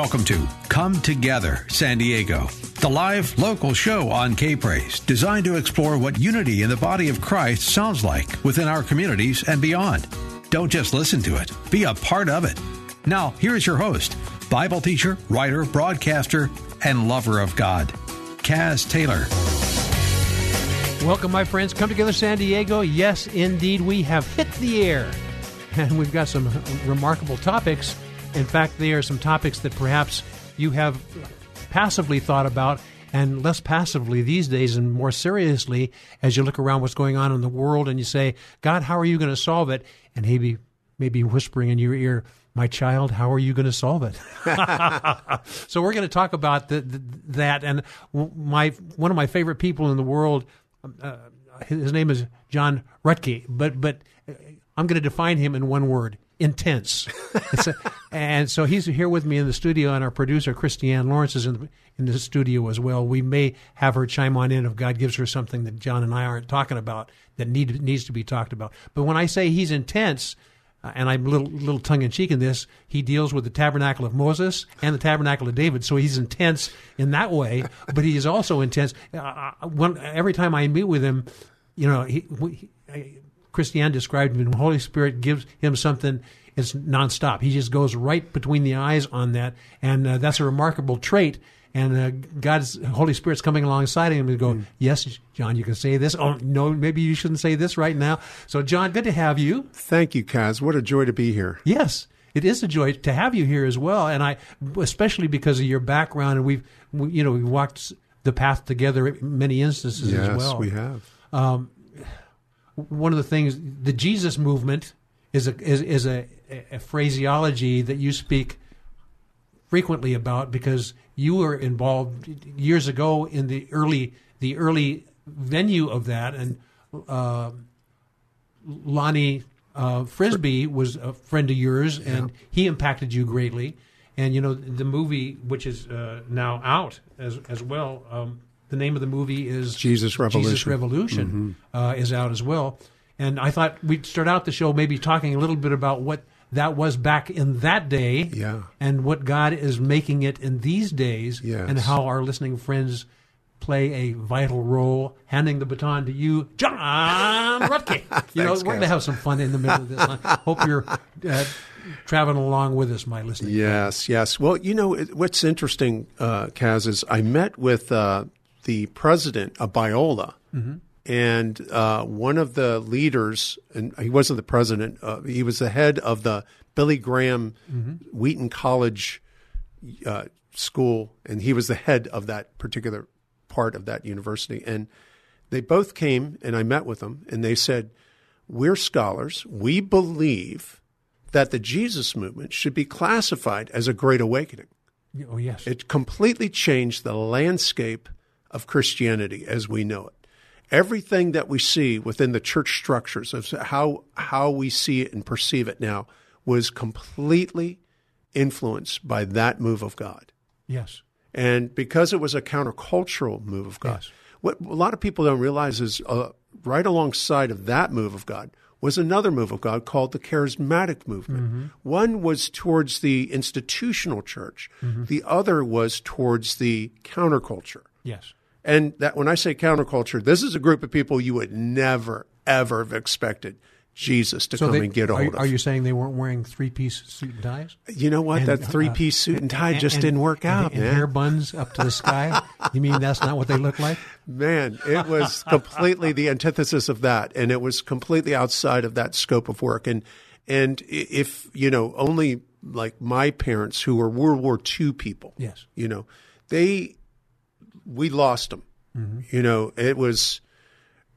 Welcome to Come Together San Diego, the live local show on K Praise, designed to explore what unity in the body of Christ sounds like within our communities and beyond. Don't just listen to it, be a part of it. Now, here is your host, Bible teacher, writer, broadcaster, and lover of God, Kaz Taylor. Welcome, my friends. Come together, San Diego. Yes, indeed, we have hit the air. And we've got some remarkable topics. In fact, they are some topics that perhaps you have passively thought about and less passively these days and more seriously as you look around what's going on in the world and you say, God, how are you going to solve it? And maybe, maybe whispering in your ear, my child, how are you going to solve it? so we're going to talk about the, the, that. And my one of my favorite people in the world, uh, his name is John Ruttkay, but but I'm going to define him in one word: intense. a, and so he's here with me in the studio, and our producer Christiane Lawrence is in the, in the studio as well. We may have her chime on in if God gives her something that John and I aren't talking about that need, needs to be talked about. But when I say he's intense, uh, and I'm a little, little tongue in cheek in this, he deals with the tabernacle of Moses and the tabernacle of David. So he's intense in that way, but he is also intense. Uh, when, every time I meet with him, you know, he, he Christiane described him. When the Holy Spirit gives him something, it's nonstop. He just goes right between the eyes on that, and uh, that's a remarkable trait. And uh, God's Holy Spirit's coming alongside him and go, mm. "Yes, John, you can say this. Oh no, maybe you shouldn't say this right now." So, John, good to have you. Thank you, Kaz. What a joy to be here. Yes, it is a joy to have you here as well, and I, especially because of your background, and we've, we, you know, we walked the path together in many instances yes, as well. we have. Um, one of the things the Jesus movement is a is, is a, a, phraseology that you speak frequently about because you were involved years ago in the early the early venue of that and uh, Lonnie uh, Frisbee was a friend of yours and yeah. he impacted you greatly and you know the movie which is uh, now out as as well um, the name of the movie is Jesus Revolution. Jesus Revolution mm-hmm. uh, is out as well. And I thought we'd start out the show maybe talking a little bit about what that was back in that day, yeah. and what God is making it in these days, yes. and how our listening friends play a vital role, handing the baton to you, John Ruttkay. you know, we're going to have some fun in the middle of this. I hope you're uh, traveling along with us, my listening. Yes, friends. yes. Well, you know what's interesting, uh, Kaz, is I met with uh, the president of Biola. Mm-hmm. And uh, one of the leaders, and he wasn't the president, uh, he was the head of the Billy Graham mm-hmm. Wheaton College uh, school, and he was the head of that particular part of that university. And they both came, and I met with them, and they said, We're scholars. We believe that the Jesus movement should be classified as a great awakening. Oh, yes. It completely changed the landscape of Christianity as we know it. Everything that we see within the church structures of how how we see it and perceive it now was completely influenced by that move of God. Yes. And because it was a countercultural move of God, yes. what a lot of people don't realize is uh, right alongside of that move of God was another move of God called the charismatic movement. Mm-hmm. One was towards the institutional church, mm-hmm. the other was towards the counterculture. Yes. And that when I say counterculture, this is a group of people you would never, ever have expected Jesus to so come they, and get a hold are, of. Are you saying they weren't wearing three piece suit and ties? You know what? And, that three piece uh, suit and tie just and, didn't work and, out, and, man. hair buns up to the sky. you mean that's not what they look like? Man, it was completely the antithesis of that, and it was completely outside of that scope of work. And and if you know, only like my parents, who were World War II people, yes, you know, they we lost them. Mm-hmm. You know, it was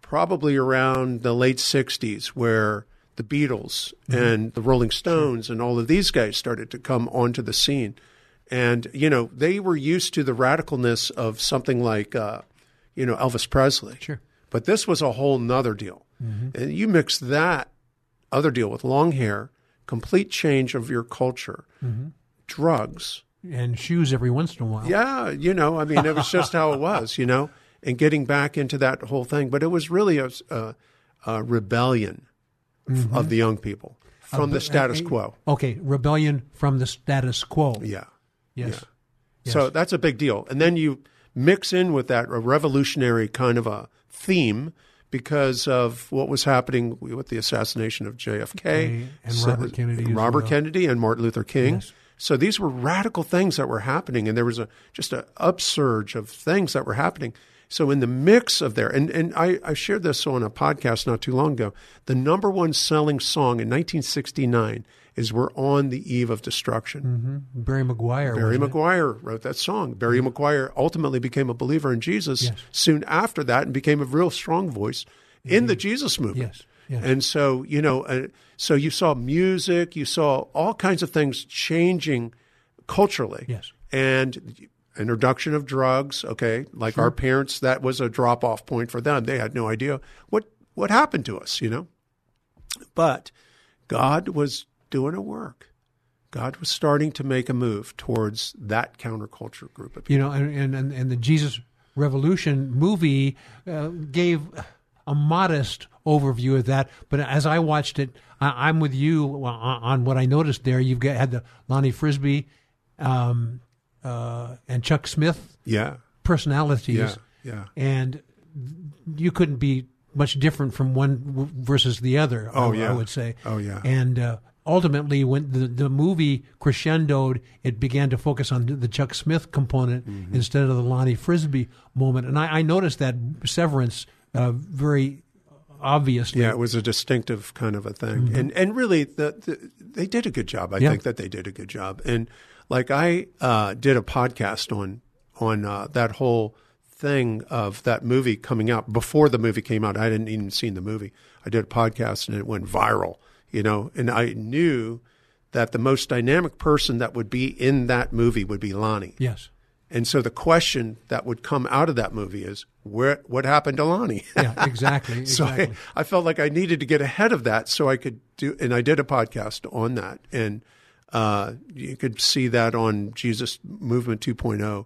probably around the late 60s where the Beatles and the Rolling Stones and all of these guys started to come onto the scene. And, you know, they were used to the radicalness of something like, uh, you know, Elvis Presley. Sure. But this was a whole nother deal. And you mix that other deal with long hair, complete change of your culture, drugs. And shoes every once in a while. Yeah, you know, I mean, it was just how it was, you know, and getting back into that whole thing. But it was really a, a, a rebellion f- mm-hmm. of the young people from the status quo. Okay, rebellion from the status quo. Yeah. Yes. So that's a big deal. And then you mix in with that a revolutionary kind of a theme because of what was happening with the assassination of JFK And Robert Kennedy as Robert well. Kennedy and Martin Luther King. Yes. So these were radical things that were happening, and there was a just an upsurge of things that were happening. So in the mix of there, and, and I, I shared this on a podcast not too long ago. The number one selling song in 1969 is "We're on the Eve of Destruction." Mm-hmm. Barry McGuire. Barry wasn't it? McGuire wrote that song. Barry mm-hmm. McGuire ultimately became a believer in Jesus Yes. soon after that and became a real strong voice in the mm-hmm. Jesus movement. Yes, yes. And so, you know, uh, so you saw music, you saw all kinds of things changing culturally. Yes. And introduction of drugs, okay, like our parents, that was a drop off point for them. They had no idea what, what happened to us, you know? But God was doing a work. God was starting to make a move towards that counterculture group of people. you know, and and, and the Jesus Revolution movie uh, gave a modest overview of that. But as I watched it, I, I'm with you on, on what I noticed there. You've got had the Lonnie Frisbee um, uh, and Chuck Smith Yeah. personalities, Yeah. Yeah. and you couldn't be much different from one w- versus the other. Oh, I, yeah. I would say. Oh, yeah. And uh, ultimately, when the the movie crescendoed, it began to focus on the Chuck Smith component Mm-hmm. instead of the Lonnie Frisbee moment. And I, I noticed that severance uh, very obviously. Yeah, it was a distinctive kind of a thing, and and really, the, the they did a good job. I Yeah. think that they did a good job, and like I uh, did a podcast on on uh, that whole thing of that movie coming out before the movie came out. I hadn't even seen the movie. I did a podcast, and it went viral. You know, and I knew that the most dynamic person that would be in that movie would be Lonnie. Yes. And so the question that would come out of that movie is, where what happened to Lonnie? Yeah. Exactly. So Exactly. I, I felt like I needed to get ahead of that so I could do, and I did a podcast on that. And uh, you could see that on Jesus Movement 2.0.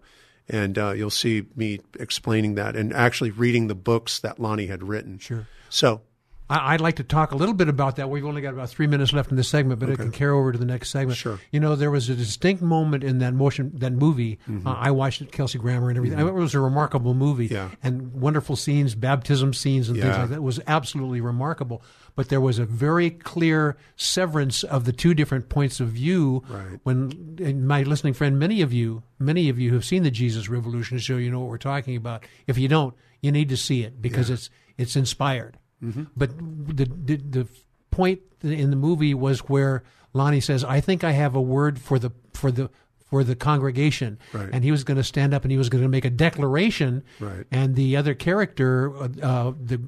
And uh, you'll see me explaining that and actually reading the books that Lonnie had written. Sure. So, I- I'd like to talk a little bit about that. We've only got about three minutes left in this segment, but it can carry over to the next segment. Sure. You know, there was a distinct moment in that motion, that movie. Mm-hmm. Uh, I watched it, Kelsey Grammer and everything. It was a remarkable movie, Yeah. and wonderful scenes, baptism scenes, and things like that. It was absolutely remarkable. But there was a very clear severance of the two different points of view. Right. When and my listening friend, many of you, many of you have seen the Jesus Revolution show. You know what we're talking about. If you don't, you need to see it because it's it's inspired. Mm-hmm. But the, the the point in the movie was where Lonnie says, "I think I have a word for the for the for the congregation," Right. and he was going to stand up and he was going to make a declaration. Right. And the other character, uh, uh, the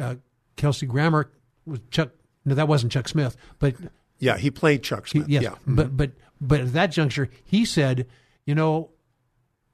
uh, Kelsey Grammer, was Chuck. No, that wasn't Chuck Smith, but yeah, he played Chuck Smith. Yes, Yeah. Mm-hmm. but but but at that juncture, he said, you know,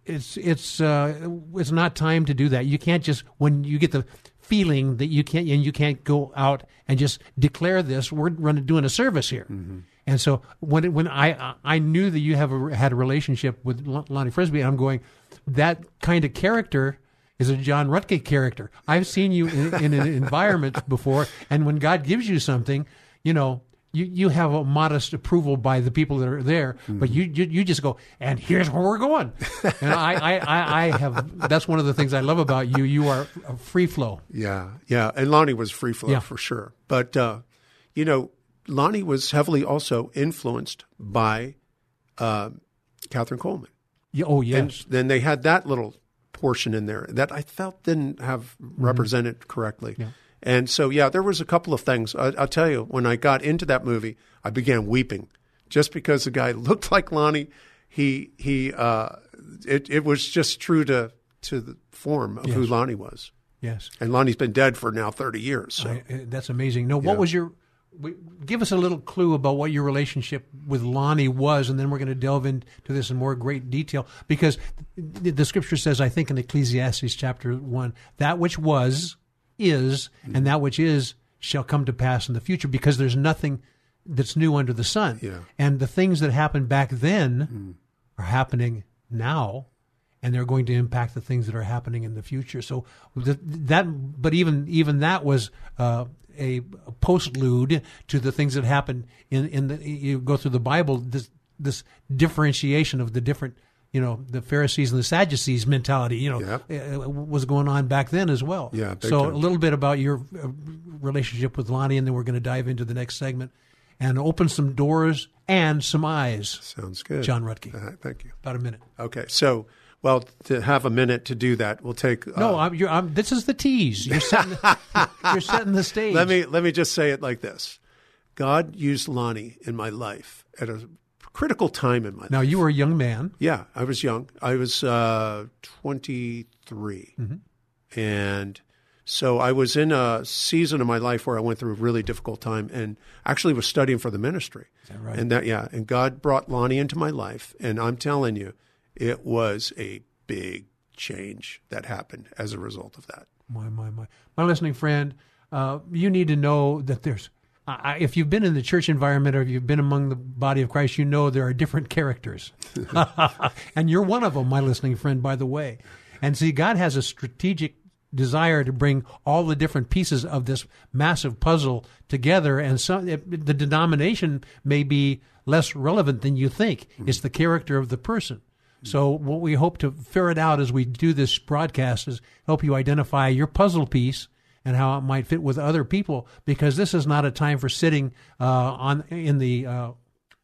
it's it's uh, it's not time to do that. You can't just when you get the feeling that you can't and you can't go out and just declare this. We're running doing a service here. Mm-hmm. And so when when I I knew that you have a, had a relationship with Lon- Lonnie Frisbee, I'm going that kind of character is a John Ruttkay character. I've seen you in, in an environment before, and when God gives you something, you know. You, you have a modest approval by the people that are there, but you, you you just go and here's where we're going, and I, I, I, I have that's one of the things I love about you. You are a free flow. Yeah, yeah, and Lonnie was free flow Yeah. for sure. But uh, you know, Lonnie was heavily also influenced by uh, Kathryn Kuhlman, Yeah, oh yes, and then they had that little portion in there that I felt didn't have represented correctly. Yeah. And so, yeah, there was a couple of things. I, I'll tell you, when I got into that movie, I began weeping just because the guy looked like Lonnie. He he, uh, it it was just true to to the form of who Lonnie was. yes. And Lonnie's been dead for now thirty years. So. I, uh, that's amazing. No, what was your give us a little clue about what your relationship with Lonnie was, and then we're going to delve into this in more great detail because the, the scripture says, I think in Ecclesiastes chapter one, that which was is, and that which is shall come to pass in the future because there's nothing that's new under the sun. Yeah. And the things that happened back then are happening now and they're going to impact the things that are happening in the future. So th- that, but even even that was uh, a postlude to the things that happened in in the. You go through the Bible, this this differentiation of the different. You know the Pharisees and the Sadducees mentality. You know Yep. uh, was going on back then as well. Yeah, So time. a little bit about your uh, relationship with Lonnie, and then we're going to dive into the next segment and open some doors and some eyes. Sounds good. John Ruttkay. Uh, thank you. About a minute. Okay, so well, to have a minute to do that, we'll take. Uh, No, I'm, you're, I'm, this is the tease. You're setting, you're setting the stage. let me let me just say it like this: God used Lonnie in my life at a critical time in my life. Now you were a young man. Yeah, I was young. I was uh, 23. And so I was in a season of my life where I went through a really difficult time and actually was studying for the ministry. Is that right? And that, yeah. And God brought Lonnie into my life. And I'm telling you, it was a big change that happened as a result of that. My, my, my. My listening friend, uh, you need to know that there's, I, if you've been in the church environment or if you've been among the body of Christ, you know there are different characters. and you're one of them, my listening friend, by the way. And see, God has a strategic desire to bring all the different pieces of this massive puzzle together. And some, the denomination may be less relevant than you think. Mm. It's the character of the person. So what we hope to ferret out as we do this broadcast is help you identify your puzzle piece and how it might fit with other people because this is not a time for sitting uh, on in the uh,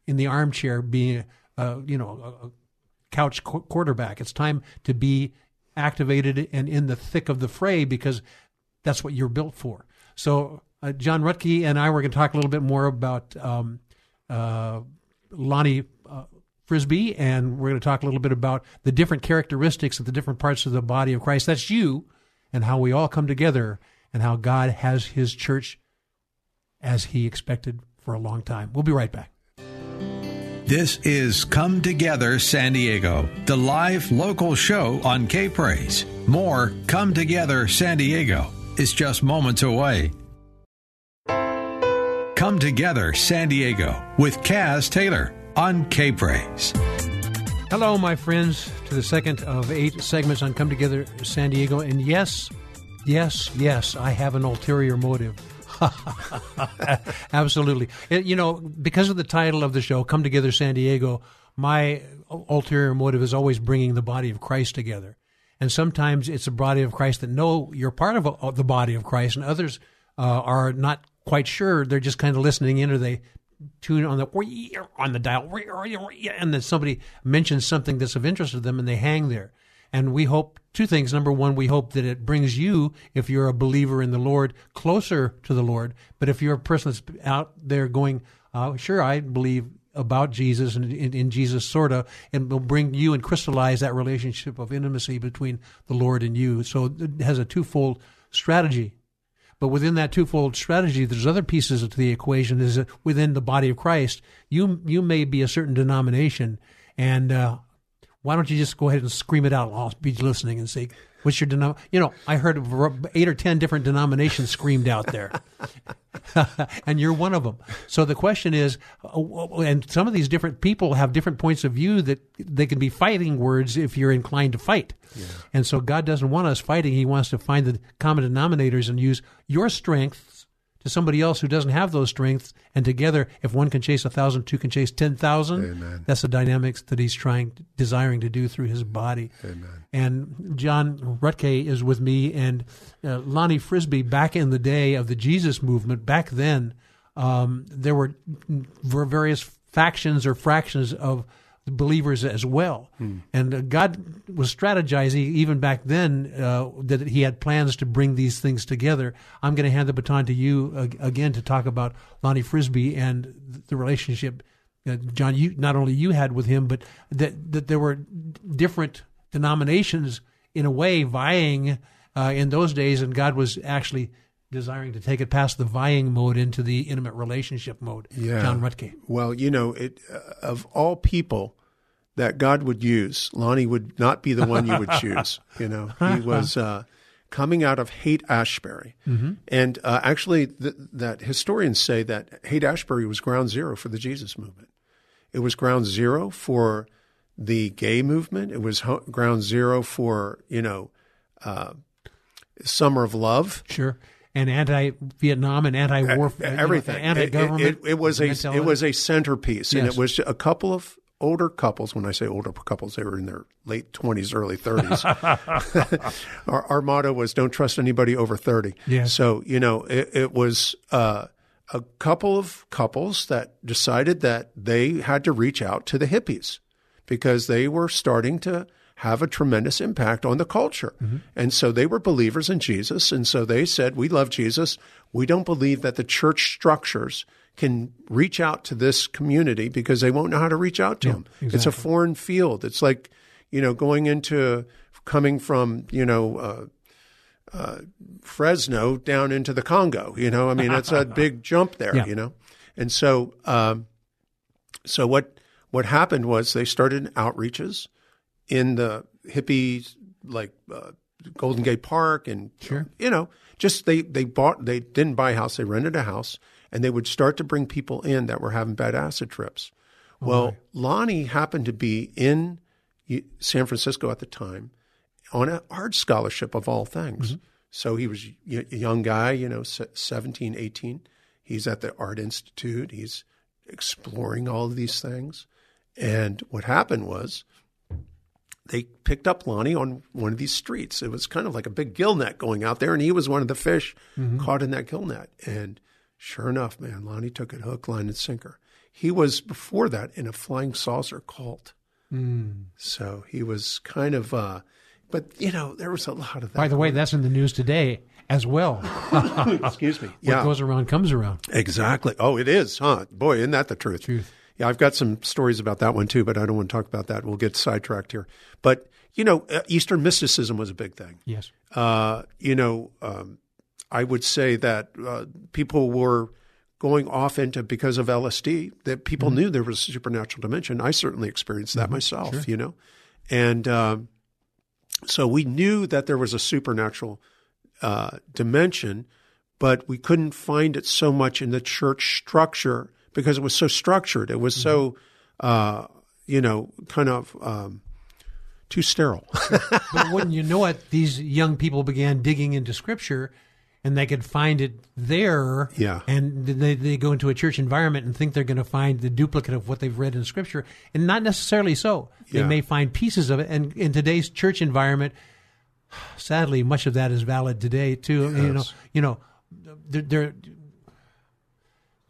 in the armchair being uh, you know a, couch qu- quarterback. It's time to be activated and in the thick of the fray because that's what you're built for. So uh, John Ruttkay and I were going to talk a little bit more about um, uh, Lonnie uh, Frisbee, and we're going to talk a little bit about the different characteristics of the different parts of the body of Christ. That's you, and how we all come together, and how God has His church as He expected for a long time. We'll be right back. This is Come Together San Diego, the live local show on K Praise. More Come Together San Diego is just moments away. Come Together San Diego with Kaz Taylor on K Praise. Hello, my friends, to the second of eight segments on Come Together San Diego. And yes, yes, yes, I have an ulterior motive. Absolutely. It- you know, because of the title of the show, Come Together San Diego, my ulterior motive is always bringing the body of Christ together. And sometimes it's a body of Christ that know you're part of uh, the body of Christ, and others uh, are not quite sure. They're just kind of listening in, or they tune on the on the dial, and then somebody mentions something that's of interest to them, and they hang there. And we hope two things. Number one, we hope that it brings you, if you're a believer in the Lord, closer to the Lord. But if you're a person that's out there going, uh, sure, I believe about Jesus and in, in Jesus, sort of, and will bring you and crystallize that relationship of intimacy between the Lord and you. So it has a twofold strategy. But within that twofold strategy, there's other pieces to the equation. Is that within the body of Christ, you you may be a certain denomination, and uh, why don't you just go ahead and scream it out? I'll be listening and say, "What's your denom?" You know, I heard eight or ten different denominations screamed out there, and you're one of them. So the question is, uh, and some of these different people have different points of view that they can be fighting words if you're inclined to fight. And so God doesn't want us fighting. He wants to find the common denominators and use your strengths to somebody else who doesn't have those strengths. And together, if one can chase a thousand, two can chase ten thousand. That's the dynamics that he's trying, desiring to do through his body. Amen. And John Ruttkay is with me, and uh, Lonnie Frisbee. Back in the day of the Jesus movement, back then, um, there were were various factions or fractions of believers as well. And uh, God was strategizing even back then uh, that He had plans to bring these things together. I'm going to hand the baton to you again to talk about Lonnie Frisbee and the relationship, uh, John. You not only you had with him, but that that there were different denominations in a way vying uh, in those days, and God was actually desiring to take it past the vying mode into the intimate relationship mode. Yeah. John Ruttkay. Well, you know, it, uh, of all people that God would use, Lonnie would not be the one you would choose. You know, he was uh, coming out of Haight Ashbury, and uh, actually, th- that historians say that Haight Ashbury was ground zero for the Jesus movement. It was ground zero for the gay movement. It was ho- ground zero for you know, uh, Summer of Love. Sure. And anti-Vietnam and anti-war, you know, everything. anti-government. It, it, it was a mentality. it was a centerpiece, and it was a couple of older couples. When I say older couples, they were in their late twenties, early thirties. our, our motto was "Don't trust anybody over 30. Yes. So you know, it, it was uh, a couple of couples that decided that they had to reach out to the hippies because they were starting to have a tremendous impact on the culture. And so they were believers in Jesus. And so they said, We love Jesus. We don't believe that the church structures can reach out to this community because they won't know how to reach out to them. It's a foreign field. It's like, you know, going into coming from, you know, uh, Fresno down into the Congo. You know, I mean, it's a big jump there. Yeah. You know, and so um, so what what happened was they started outreaches in the hippies like uh, Golden Gate Park and Sure. you know just they they bought they didn't buy a house they rented a house and they would start to bring people in that were having bad acid trips. well, Lonnie happened to be in San Francisco at the time on an art scholarship of all things. So he was a young guy, you know, se- 17, 18. He's at the Art Institute. He's exploring all of these things. And what happened was they picked up Lonnie on one of these streets. It was kind of like a big gill net going out there, and he was one of the fish caught in that gill net. And sure enough, man, Lonnie took it hook, line, and sinker. He was before that in a flying saucer cult. So he was kind of, uh, but you know, there was a lot of that. By the way, that's in the news today as well. excuse me. What Yeah, goes around comes around. Exactly. Oh, it is, huh? Boy, isn't that the truth? Truth. Yeah, I've got some stories about that one too, but I don't want to talk about that. We'll get sidetracked here. But you know, uh, Eastern mysticism was a big thing. Yes. Uh, you know, um, I would say that uh, people were going off into because of LSD that people knew there was a supernatural dimension. I certainly experienced that myself. You know, and um, so we knew that there was a supernatural uh, dimension, but we couldn't find it so much in the church structure because it was so structured. It was so, uh, you know, kind of um, too sterile. but wouldn't you know it, these young people began digging into Scripture, and they could find it there. Yeah. And they they go into a church environment and think they're going to find the duplicate of what they've read in Scripture, and not necessarily so. They Yeah. may find pieces of it, and in today's church environment, sadly, much of that is valid today too. You know, you know, there. there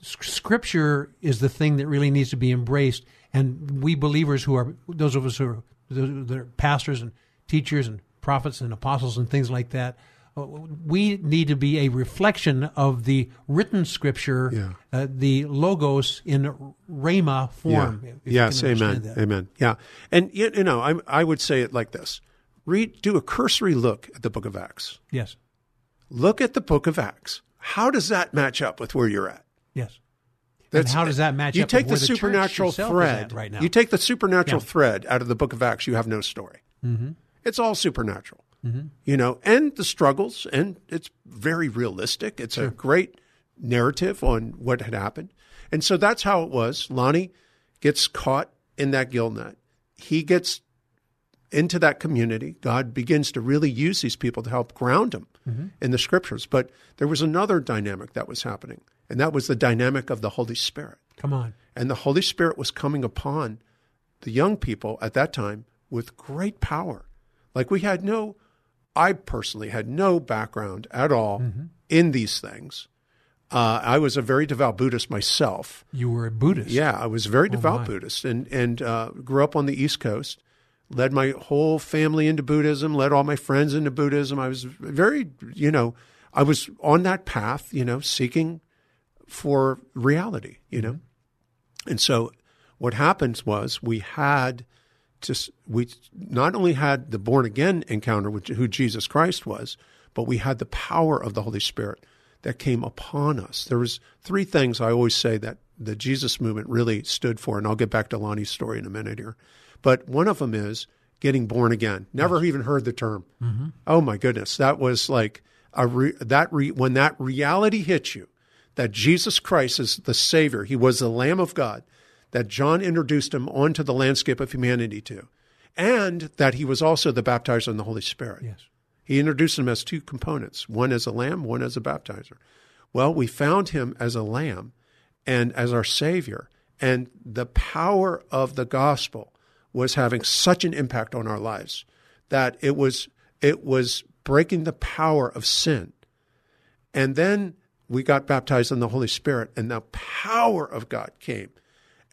Scripture is the thing that really needs to be embraced, and we believers who are those of us who are, are pastors and teachers and prophets and apostles and things like that, uh, we need to be a reflection of the written Scripture, Yeah. uh, the logos in rhema form. Yeah. Yes, amen, that. amen. Yeah, and you, you know, I I would say it like this: read, do a cursory look at the Book of Acts. Yes, Look at the Book of Acts. How does that match up with where you're at? Yes. That's, how does that match you up take with the where the church supernatural thread right now? You take the supernatural Yeah. thread out of the Book of Acts. You have no story. Mm-hmm. It's all supernatural. You know, and the struggles, and it's very realistic. It's a great narrative on what had happened, and so that's how it was. Lonnie gets caught in that gill net. He gets into that community. God begins to really use these people to help ground him in the scriptures. But there was another dynamic that was happening, and that was the dynamic of the Holy Spirit. Come on. And the Holy Spirit was coming upon the young people at that time with great power. Like we had no, I personally had no background at all in these things. Uh, I was a very devout Buddhist myself. You were a Buddhist. Yeah, I was a very devout my. Buddhist and, and uh, grew up on the East Coast, led my whole family into Buddhism, led all my friends into Buddhism. I was very, you know, I was on that path, you know, seeking for reality, you know. Mm-hmm. And so what happens was we had just we not only had the born again encounter with who Jesus Christ was, but we had the power of the Holy Spirit that came upon us. There was three things I always say that the Jesus movement really stood for, and I'll get back to Lonnie's story in a minute here. But one of them is getting born again. Never yes. even heard the term. Mm-hmm. Oh my goodness, that was like a re- that re- when that reality hits you, that Jesus Christ is the Savior. He was the Lamb of God that John introduced him onto the landscape of humanity to, and that he was also the baptizer in the Holy Spirit. Yes. He introduced him as two components one as a lamb, one as a baptizer. Well, we found him as a lamb and as our Savior. And the power of the gospel was having such an impact on our lives that it was it was breaking the power of sin. And then we got baptized in the Holy Spirit, and the power of God came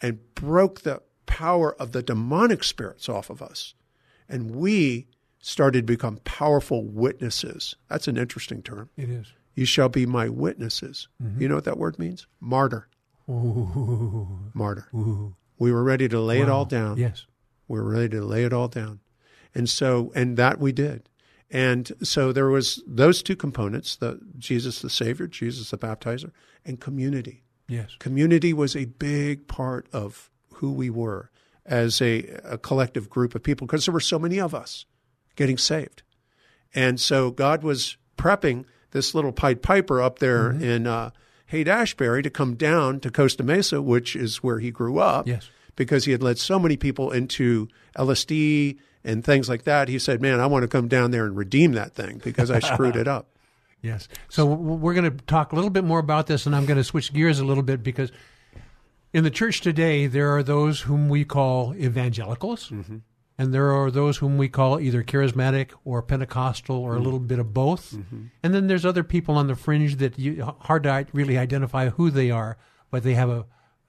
and broke the power of the demonic spirits off of us. And we started to become powerful witnesses. That's an interesting term. It is. You shall be my witnesses. Mm-hmm. You know what that word means? Martyr. Ooh. Martyr. Ooh. We were ready to lay wow. it all down. Yes. We were ready to lay it all down. And so, and that we did. And so there was those two components, the Jesus the Savior, Jesus the baptizer, and community. Yes. Community was a big part of who we were as a, a collective group of people because there were so many of us getting saved. And so God was prepping this little Pied Piper up there mm-hmm. in uh, Haight Ashbury to come down to Costa Mesa, which is where he grew up. Yes. Because he had led so many people into LSD and things like that, he said, "Man, I want to come down there and redeem that thing because I screwed it up." Yes. So we're going to talk a little bit more about this, and I'm going to switch gears a little bit because in the church today there are those whom we call evangelicals, mm-hmm. and there are those whom we call either charismatic or Pentecostal or mm-hmm. a little bit of both, mm-hmm. and then there's other people on the fringe that you, hard to really identify who they are, but they have a,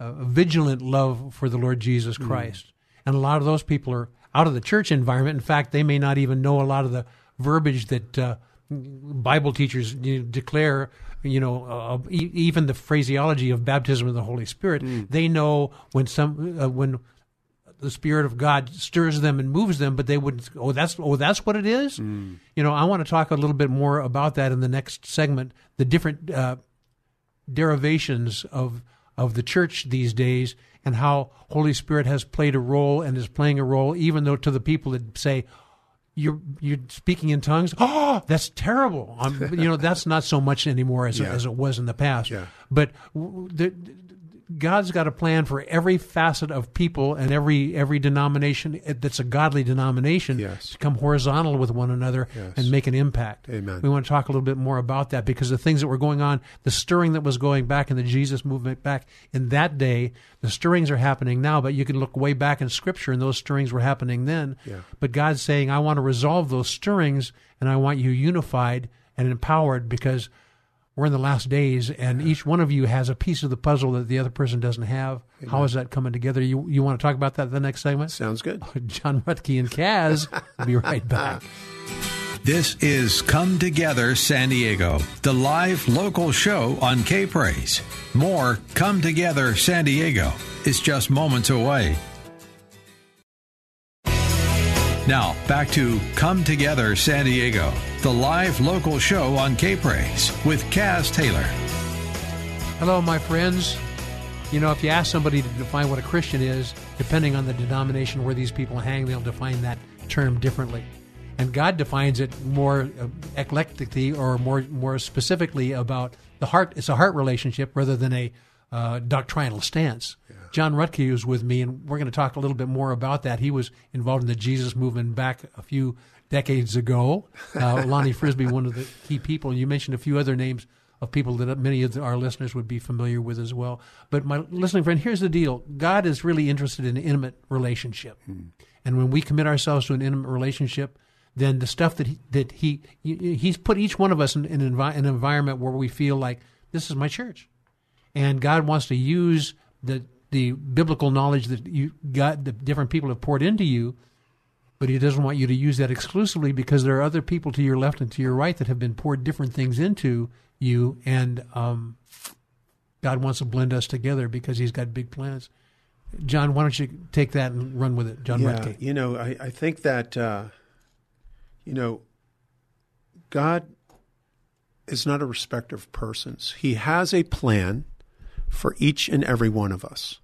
a vigilant love for the Lord Jesus mm. Christ, and a lot of those people are out of the church environment. In fact, they may not even know a lot of the verbiage that uh, Bible teachers you know, declare. You know, uh, even the phraseology of baptism of the Holy Spirit. Mm. They know when some uh, when the Spirit of God stirs them and moves them, but they wouldn't. oh that's oh that's what it is. Mm. You know, I want to talk a little bit more about that in the next segment. The different uh, derivations of of the church these days and how Holy Spirit has played a role and is playing a role, even though to the people that say, you're you're speaking in tongues. Oh, that's terrible. you know, that's not so much anymore as, yeah. as it was in the past. Yeah. But the, God's got a plan for every facet of people and every every denomination eh, that's a godly denomination yes. to come horizontal with one another yes. and make an impact. Amen. We want to talk a little bit more about that because the things that were going on, the stirring that was going back in the Jesus movement back in that day, the stirrings are happening now, but you can look way back in scripture and those stirrings were happening then. Yeah. But God's saying, I want to resolve those stirrings and I want you unified and empowered because – we're in the last days, and each one of you has a piece of the puzzle that the other person doesn't have. Amen. How is that coming together? You you want to talk about that the next segment? Sounds good. John Ruttkay and Kaz will be right back. This is Come Together San Diego, the live local show on K Praise. More Come Together San Diego is just moments away. Now, back to Come Together San Diego, the live local show on K Praise with Kaz Taylor. Hello, my friends. You know, if you ask somebody to define what a Christian is, depending on the denomination where these people hang, they'll define that term differently. And God defines it more uh, eclectically or more more specifically about the heart. It's a heart relationship rather than a uh, doctrinal stance. John Ruttkay was with me, and we're going to talk a little bit more about that. He was involved in the Jesus movement back a few decades ago. Uh, Lonnie Frisbee, one of the key people. And you mentioned a few other names of people that many of our listeners would be familiar with as well. But my listening friend, here's the deal: God is really interested in an intimate relationship, hmm. and when we commit ourselves to an intimate relationship, then the stuff that he, that he he's put each one of us in, in an environment where we feel like this is my church and God wants to use the the biblical knowledge that you got, the different people have poured into you, but He doesn't want you to use that exclusively because there are other people to your left and to your right that have been poured different things into you, and um, God wants to blend us together because He's got big plans. John, why don't you take that and run with it, John yeah, Ruttkay? You know, I, I think that uh, you know, God is not a respecter of persons. He has a plan for each and every one of us.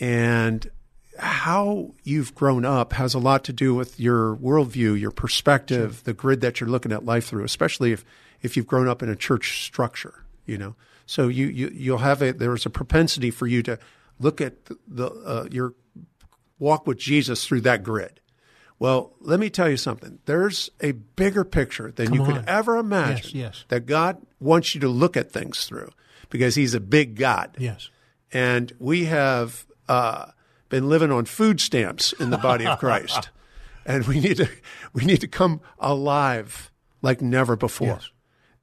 And how you've grown up has a lot to do with your worldview, your perspective, sure. the grid that you're looking at life through, especially if, if you've grown up in a church structure, you know. So you, you you'll have a there's a propensity for you to look at the, the uh, your walk with Jesus through that grid. Well, let me tell you something. There's a bigger picture than Come you on. could ever imagine yes, yes. that God wants you to look at things through because He's a big God. Yes. And we have uh, been living on food stamps in the body of Christ, and we need to we need to come alive like never before. Yes.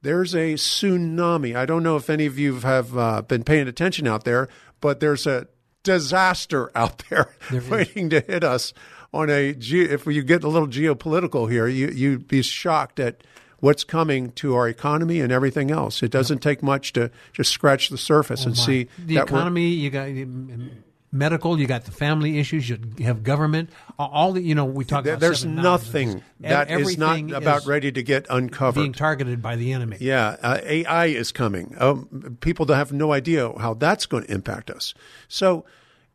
There's a tsunami. I don't know if any of you have uh, been paying attention out there, but there's a disaster out there, There waiting to hit us on a ge- if you get a little geopolitical here, you you'd be shocked at what's coming to our economy and everything else. It doesn't take much to just scratch the surface and Oh, My. see the economy. You got medical. You got the family issues. You have government. All- the you know we talk There- about. There's nothing that is not about is ready to get uncovered. being targeted by the enemy. Yeah, uh, AI is coming. Um, people have no idea how that's going to impact us. So,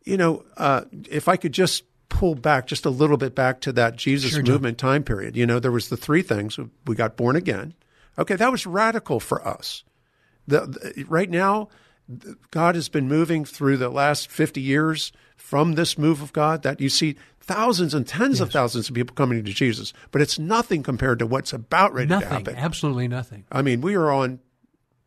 you know, uh, if I could just pull back just a little bit back to that Jesus Sure, movement time period, you know, there was the three things. We got born again. Okay, that was radical for us. The, the- right now, God has been moving through the last 50 years from this move of God that you see thousands and tens of thousands of people coming to Jesus, but it's nothing compared to what's about ready to happen. Absolutely nothing. I mean, we are on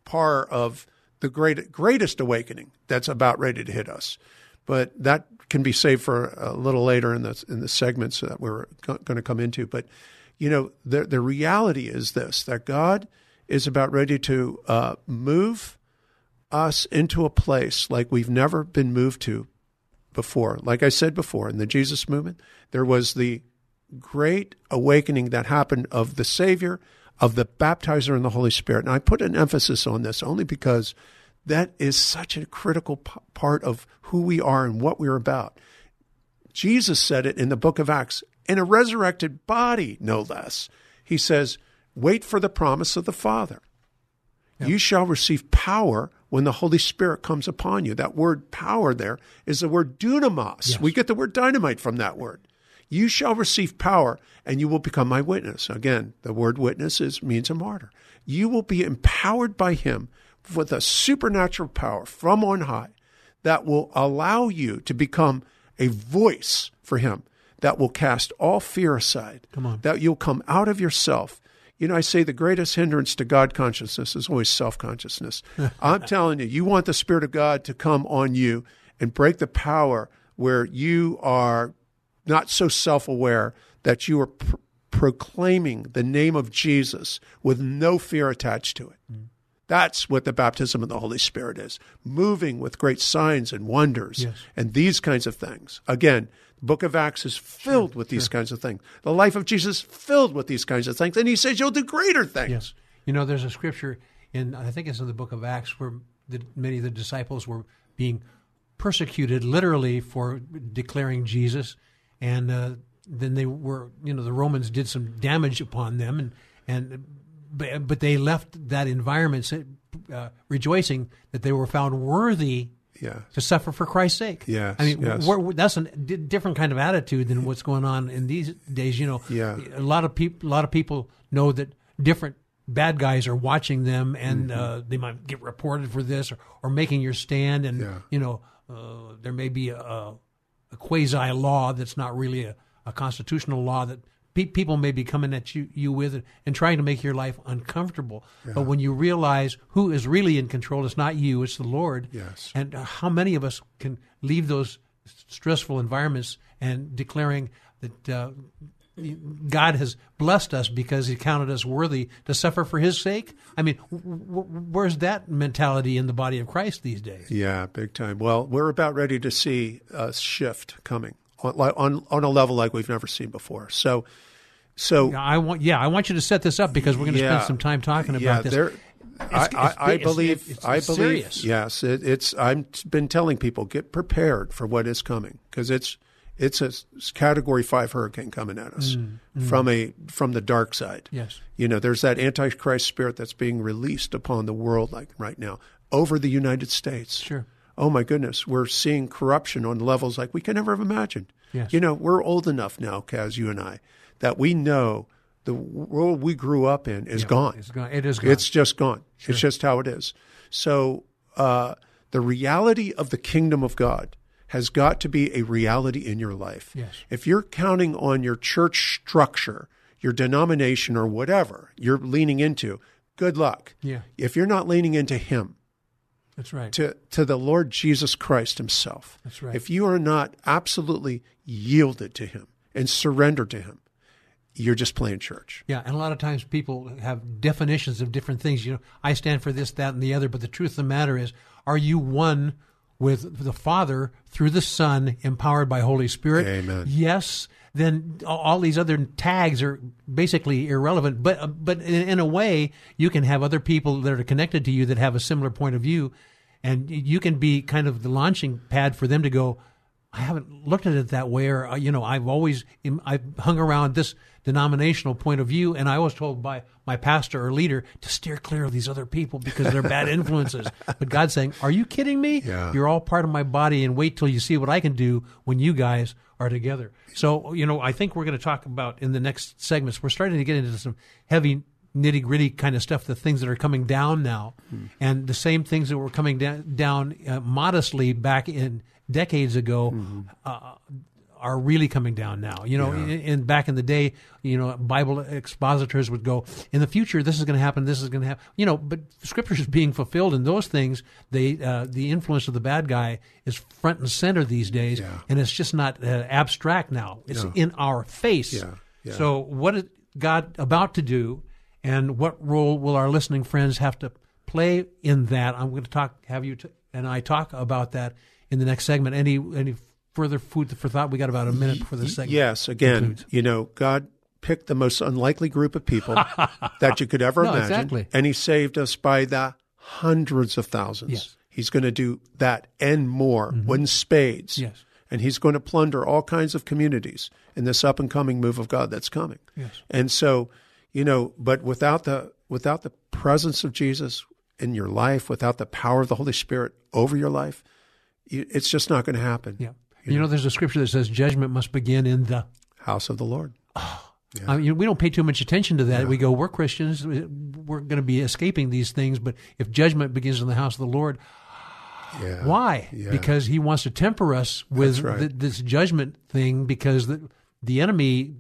par of the great, greatest awakening that's about ready to hit us. But that can be saved for a little later in the in the segments that we're going to come into. But you know, the the reality is this: that God is about ready to uh, move us into a place like we've never been moved to before. Like I said before, in the Jesus movement, there was the great awakening that happened of the Savior, of the baptizer, and the Holy Spirit. And I put an emphasis on this only because that is such a critical p- part of who we are and what we're about. Jesus said it in the book of Acts in a resurrected body, no less. He says, Wait for the promise of the Father. You shall receive power when the Holy Spirit comes upon you. That word power there is the word dunamis. Yes. We get the word dynamite from that word. You shall receive power and you will become my witness. Again, the word witness is, means a martyr. You will be empowered by him with a supernatural power from on high that will allow you to become a voice for him that will cast all fear aside. Come on. That you'll come out of yourself. You know, I say the greatest hindrance to God consciousness is always self consciousness. I'm telling you, you want the Spirit of God to come on you and break the power where you are not so self aware that you are pr- proclaiming the name of Jesus with no fear attached to it. Mm. That's what the baptism of the Holy Spirit is moving with great signs and wonders Yes. and these kinds of things. Again, the book of Acts is filled with these kinds of things. The life of Jesus filled with these kinds of things. And he says, You'll do greater things. Yes. You know, there's a scripture in, I think it's in the book of Acts, where the, many of the disciples were being persecuted literally for declaring Jesus. And uh, then they were, you know, the Romans did some damage upon them. And, and but, but they left that environment uh, rejoicing that they were found worthy Yeah. to suffer for Christ's sake. Yes, I mean, yes. we're, that's a different kind of attitude than what's going on in these days. You know, Yeah. a lot of people, a lot of people know that different bad guys are watching them, and Mm-hmm. uh, they might get reported for this or, or making your stand, and Yeah. you know, uh, there may be a, a quasi law that's not really a, a constitutional law that. Pe- People may be coming at you, you with it and trying to make your life uncomfortable. But when you realize who is really in control, it's not you, it's the Lord. Yes. And uh, how many of us can leave those stressful environments and declaring that uh, God has blessed us because He counted us worthy to suffer for His sake? I mean, w- w- where's that mentality in the body of Christ these days? Yeah, big time. Well, we're about ready to see a shift coming on, on, on a level like we've never seen before. So, so I want, yeah, I want you to set this up because we're going to Yeah. spend some time talking yeah, about this. there. I, It's- I, I it's- believe. it's- I believe. serious. Yes, it, it's. I've been telling people get prepared for what is coming because it's It's a category five hurricane coming at us mm, mm. from a from the dark side. Yes. You know, there's that antichrist spirit that's being released upon the world like right now over the United States. Sure. Oh my goodness, we're seeing corruption on levels like we can never have imagined. Yes. You know, we're old enough now, Kaz, you and I, that we know the world we grew up in is gone. It's gone. It is gone. It's just gone. It's just how it is. So uh, the reality of the kingdom of God has got to be a reality in your life. Yes. If you're counting on your church structure, your denomination, or whatever you're leaning into, good luck. Yeah. If you're not leaning into Him, That's right. to, to the Lord Jesus Christ Himself, That's right. if you are not absolutely yielded to Him and surrendered to Him, you're just playing church. Yeah, and a lot of times people have definitions of different things. You know, I stand for this, that, and the other. But the truth of the matter is, are you one with the Father through the Son, empowered by Holy Spirit? Amen. Yes. Then all- these other tags are basically irrelevant. But uh, but in a way, you can have other people that are connected to you that have a similar point of view, and you can be kind of the launching pad for them to go. I haven't looked at it that way, or uh, you know, I've always I've hung around this denominational point of view, and I was told by my pastor or leader to steer clear of these other people because they're bad influences. But God's saying, "Are you kidding me? Yeah. You're all part of my body, and wait till you see what I can do when you guys are together." So, you know, I think we're going to talk about in the next segments. We're starting to get into some heavy nitty gritty kind of stuff, the things that are coming down now, and the same things that were coming down, down uh, modestly back in decades ago uh, are really coming down now. You know, in, in back in the day, you know, Bible expositors would go, "In the future, this is going to happen. This is going to happen." You know, but Scripture is being fulfilled, and those things, they uh, the influence of the bad guy is front and center these days, and it's just not uh, abstract now. It's in our face. Yeah, yeah. So, what is God about to do, and what role will our listening friends have to play in that? I'm going to talk, have you t- and I talk about that in the next segment. Any any further food for thought? We got about a minute for the segment. Yes, again, concludes. you know, God picked the most unlikely group of people that you could ever No, imagine, exactly. and He saved us by the hundreds of thousands. Yes. Mm-hmm. He's going to do that and more when spades. Yes. And he's going to plunder all kinds of communities in this up and coming move of God that's coming. Yes. And so, you know, but without the without the presence of Jesus in your life, without the power of the Holy Spirit over your life, it's just not going to happen. Yeah. You know, there's a scripture that says judgment must begin in the. House of the Lord. I mean, we don't pay too much attention to that. We go, we're Christians, we're going to be escaping these things. But if judgment begins in the house of the Lord, Yeah. Why? Yeah. Because he wants to temper us with right. th- this judgment thing because the, the enemy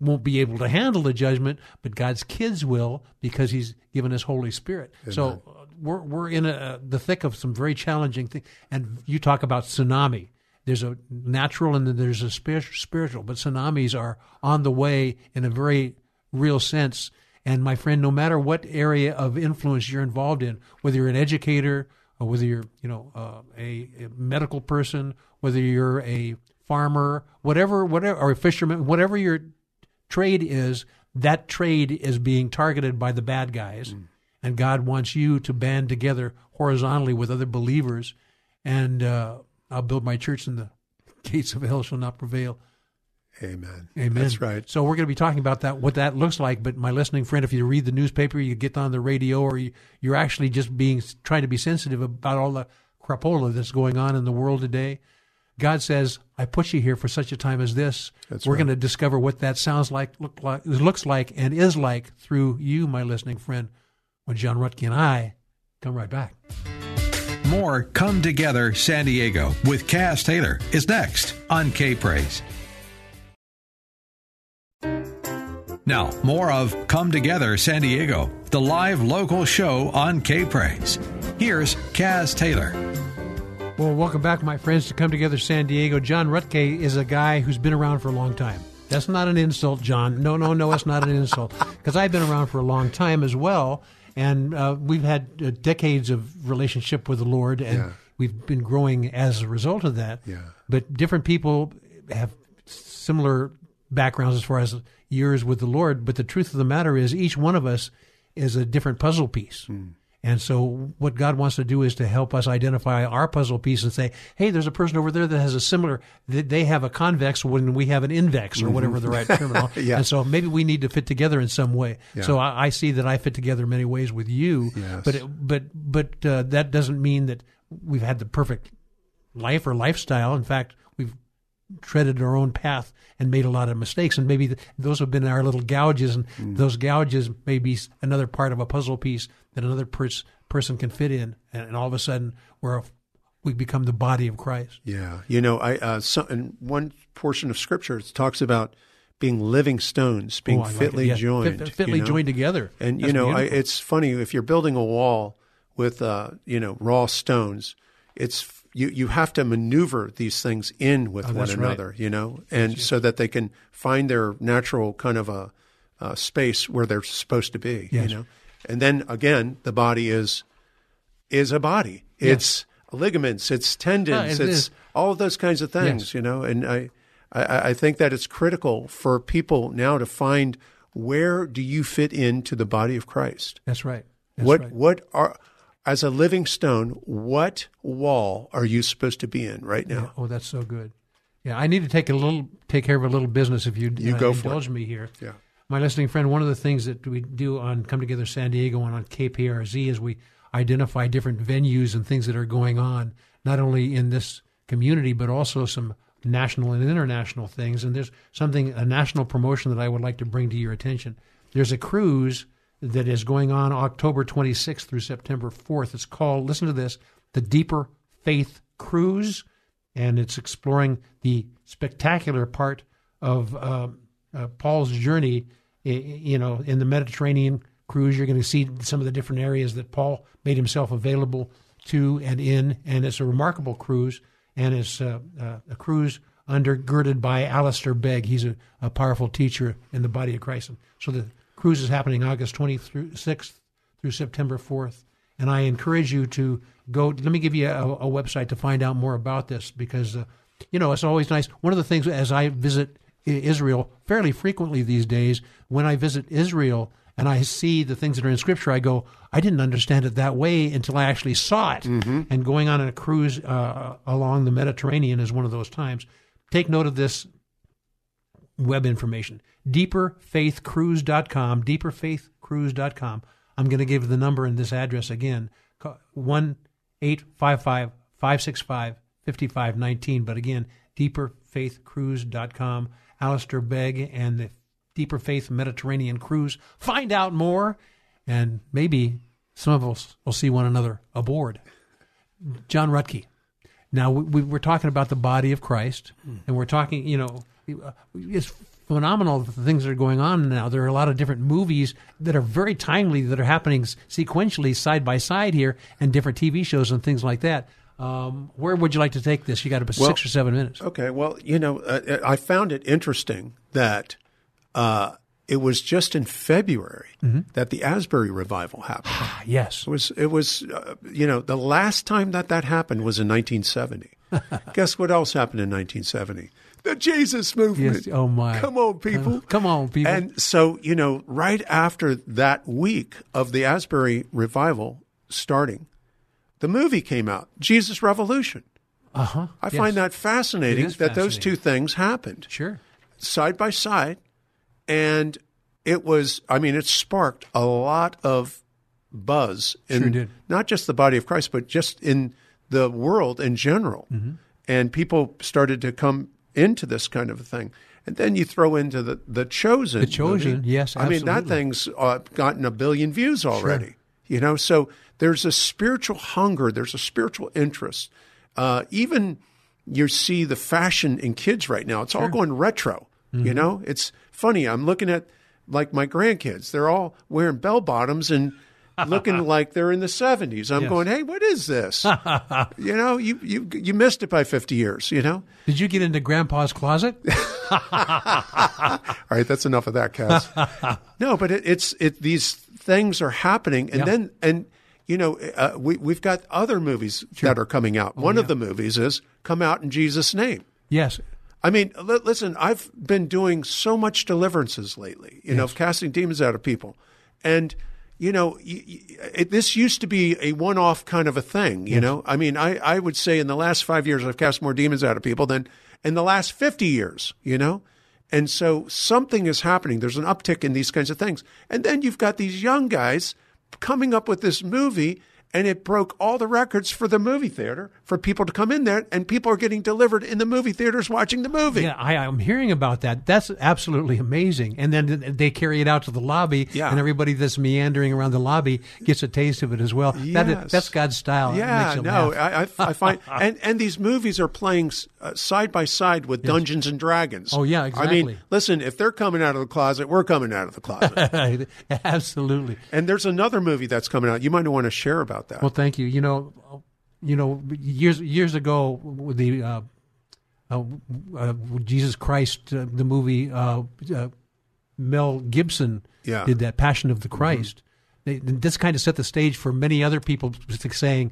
won't be able to handle the judgment, but God's kids will because he's given us Holy Spirit. So uh, we're, we're in a, the thick of some very challenging things. And you talk about tsunami. There's a natural and there's a spiritual, but tsunamis are on the way in a very real sense. And my friend, no matter what area of influence you're involved in, whether you're an educator or whether you're, you know, uh, a, a medical person, whether you're a farmer, whatever, whatever, or a fisherman, whatever your trade is, that trade is being targeted by the bad guys. And God wants you to band together horizontally with other believers. And uh, I'll build my church, and the gates of hell shall not prevail. Amen. Amen. That's right. So we're going to be talking about that, what that looks like. But my listening friend, if you read the newspaper, you get on the radio, or you, you're actually just being trying to be sensitive about all the crapola that's going on in the world today. God says, "I put you here for such a time as this." That's we're right. going to discover what that sounds like, look like, looks like, and is like through you, my listening friend. When John Ruttkay and I come right back. More Come Together San Diego with Cass Taylor is next on K Praise. Now, more of Come Together San Diego, the live local show on K Praise. Here's Kaz Taylor. Well, welcome back, my friends, to Come Together San Diego. John Ruttkay is a guy who's been around for a long time. That's not an insult, John. No, no, no, it's not an insult. Because I've been around for a long time as well. And uh, we've had uh, decades of relationship with the Lord, and Yeah. we've been growing as a result of that. Yeah. But different people have similar backgrounds as far as years with the Lord. But the truth of the matter is, each one of us is a different puzzle piece. Hmm. And so, what God wants to do is to help us identify our puzzle piece and say, "Hey, there's a person over there that has a similar. They have a convex when we have an invex, or whatever the right terminology. Yeah. And so, maybe we need to fit together in some way. Yeah. So, I, I see that I fit together in many ways with you. Yes. But it, but but uh, that doesn't mean that we've had the perfect life or lifestyle. In fact, we've treaded our own path and made a lot of mistakes, and maybe th- those have been our little gouges, and those gouges may be another part of a puzzle piece that another pers- person can fit in, and, and all of a sudden we're a, we become the body of Christ. Yeah, you know, I uh, so, in one portion of Scripture it talks about being living stones, being Oh, I like fitly Yeah, joined, fit- fitly you know? joined together. And you know, I, it's funny if you're building a wall with uh, you know raw stones, it's you you have to maneuver these things in with Oh, one that's right. another, you know, and so that they can find their natural kind of a, uh space where they're supposed to be, Yes. you know. And then again, the body is is a body. It's ligaments, it's tendons, Ah, it it's is. all of those kinds of things, Yes. you know. And I, I, I think that it's critical for people now to find where do you fit into the body of Christ. That's right. That's what right. what are as a living stone? What wall are you supposed to be in right now? Oh, that's so good. Yeah, I need to take a little take care of a little business if you, You uh, go for indulge me here. Yeah. My listening friend, one of the things that we do on Come Together San Diego and on KPRZ is we identify different venues and things that are going on, not only in this community, but also some national and international things. And there's something, a national promotion that I would like to bring to your attention. There's a cruise that is going on October 26th through September 4th. It's called, listen to this, the Deeper Faith Cruise, and it's exploring the spectacular part of um, uh, Paul's journey, you know, in the Mediterranean cruise. You're going to see some of the different areas that Paul made himself available to and in, and it's a remarkable cruise, and it's uh, uh, a cruise undergirded by Alistair Begg. He's a, a powerful teacher in the body of Christ. And so the cruise is happening August 26th through September 4th. And I encourage you to go. Let me give you a, a website to find out more about this because, uh, you know, it's always nice. One of the things as I visit Israel fairly frequently these days, when I visit Israel and I see the things that are in Scripture, I go, I didn't understand it that way until I actually saw it. And going on a cruise uh, along the Mediterranean is one of those times. Take note of this web information. Deeperfaithcruise.com deeperfaithcruise.com i'm going to give the number and this address again. 1-855-565-5519 but again deeperfaithcruise.com Alistair Begg and the Deeper Faith Mediterranean Cruise find out more and maybe some of us will see one another aboard John Ruttkay now we, we, we're talking about the body of Christ, hmm. and we're talking, you know, it's phenomenal the things that are going on now. There are a lot of different movies that are very timely that are happening sequentially side by side here, and different TV shows and things like that. Um, where would you like to take this? You got about Well- six or seven minutes. Okay, well, you know, uh, I found it interesting that uh, it was just in February that the Asbury revival happened. Ah, yes. It was it was uh, you know the last time that that happened was in 1970. Guess what else happened in 1970? The Jesus movement. Yes. Oh my. Come on, people. Come on, people. And so you know, right after that week of the Asbury revival starting, the movie came out, Jesus Revolution. Uh huh. I find that fascinating that those two things happened Sure. side by side, and it was. I mean, it sparked a lot of buzz in Sure did. not just the body of Christ, but just in the world in general. Mm-hmm. And people started to come into this kind of a thing. And then you throw into the the chosen. The Chosen, movie. yes, I mean that thing's uh, gotten a billion views already. You know, so there's a spiritual hunger. There's a spiritual interest. Uh, even you see the fashion in kids right now. It's all going retro. Mm-hmm. You know, it's funny. I'm looking at like my grandkids. They're all wearing bell bottoms and looking like they're in the 70s. I'm Yes. going, hey, what is this? you know, you you you missed it by 50 years. You know. Did you get into Grandpa's closet? All right, that's enough of that, Cass. no, but it, it's it. These things are happening, and Yeah. then and you know uh, we we've got other movies that are coming out. One of the movies is "Come Out in Jesus' Name." yes. I mean, li- listen, I've been doing so much deliverances lately, you know, of casting demons out of people. And, you know, y- y- it, this used to be a one-off kind of a thing. You know, I mean, I, I would say in the last five years, I've cast more demons out of people than in the last fifty years. You know, and so something is happening. There's an uptick in these kinds of things, and then you've got these young guys coming up with this movie. And it broke all the records for the movie theater for people to come in there, and people are getting delivered in the movie theaters watching the movie. Yeah, I, I'm hearing about that. That's absolutely amazing. And then they carry it out to the lobby, Yeah. and everybody that's meandering around the lobby gets a taste of it as well. That Yes. that's God's style. Yeah, no. I, I, I find, and and these movies are playing uh, side by side with Dungeons and Dragons. Oh, yeah, exactly. I mean, listen, if they're coming out of the closet, we're coming out of the closet. absolutely. and there's another movie that's coming out. You might want to share about that. Well, thank you. You know, you know, years years ago, with the uh, uh, uh, Jesus Christ, uh, the movie, uh, uh, Mel Gibson Yeah. did that Passion of the Christ. They, this kind of set the stage for many other people saying,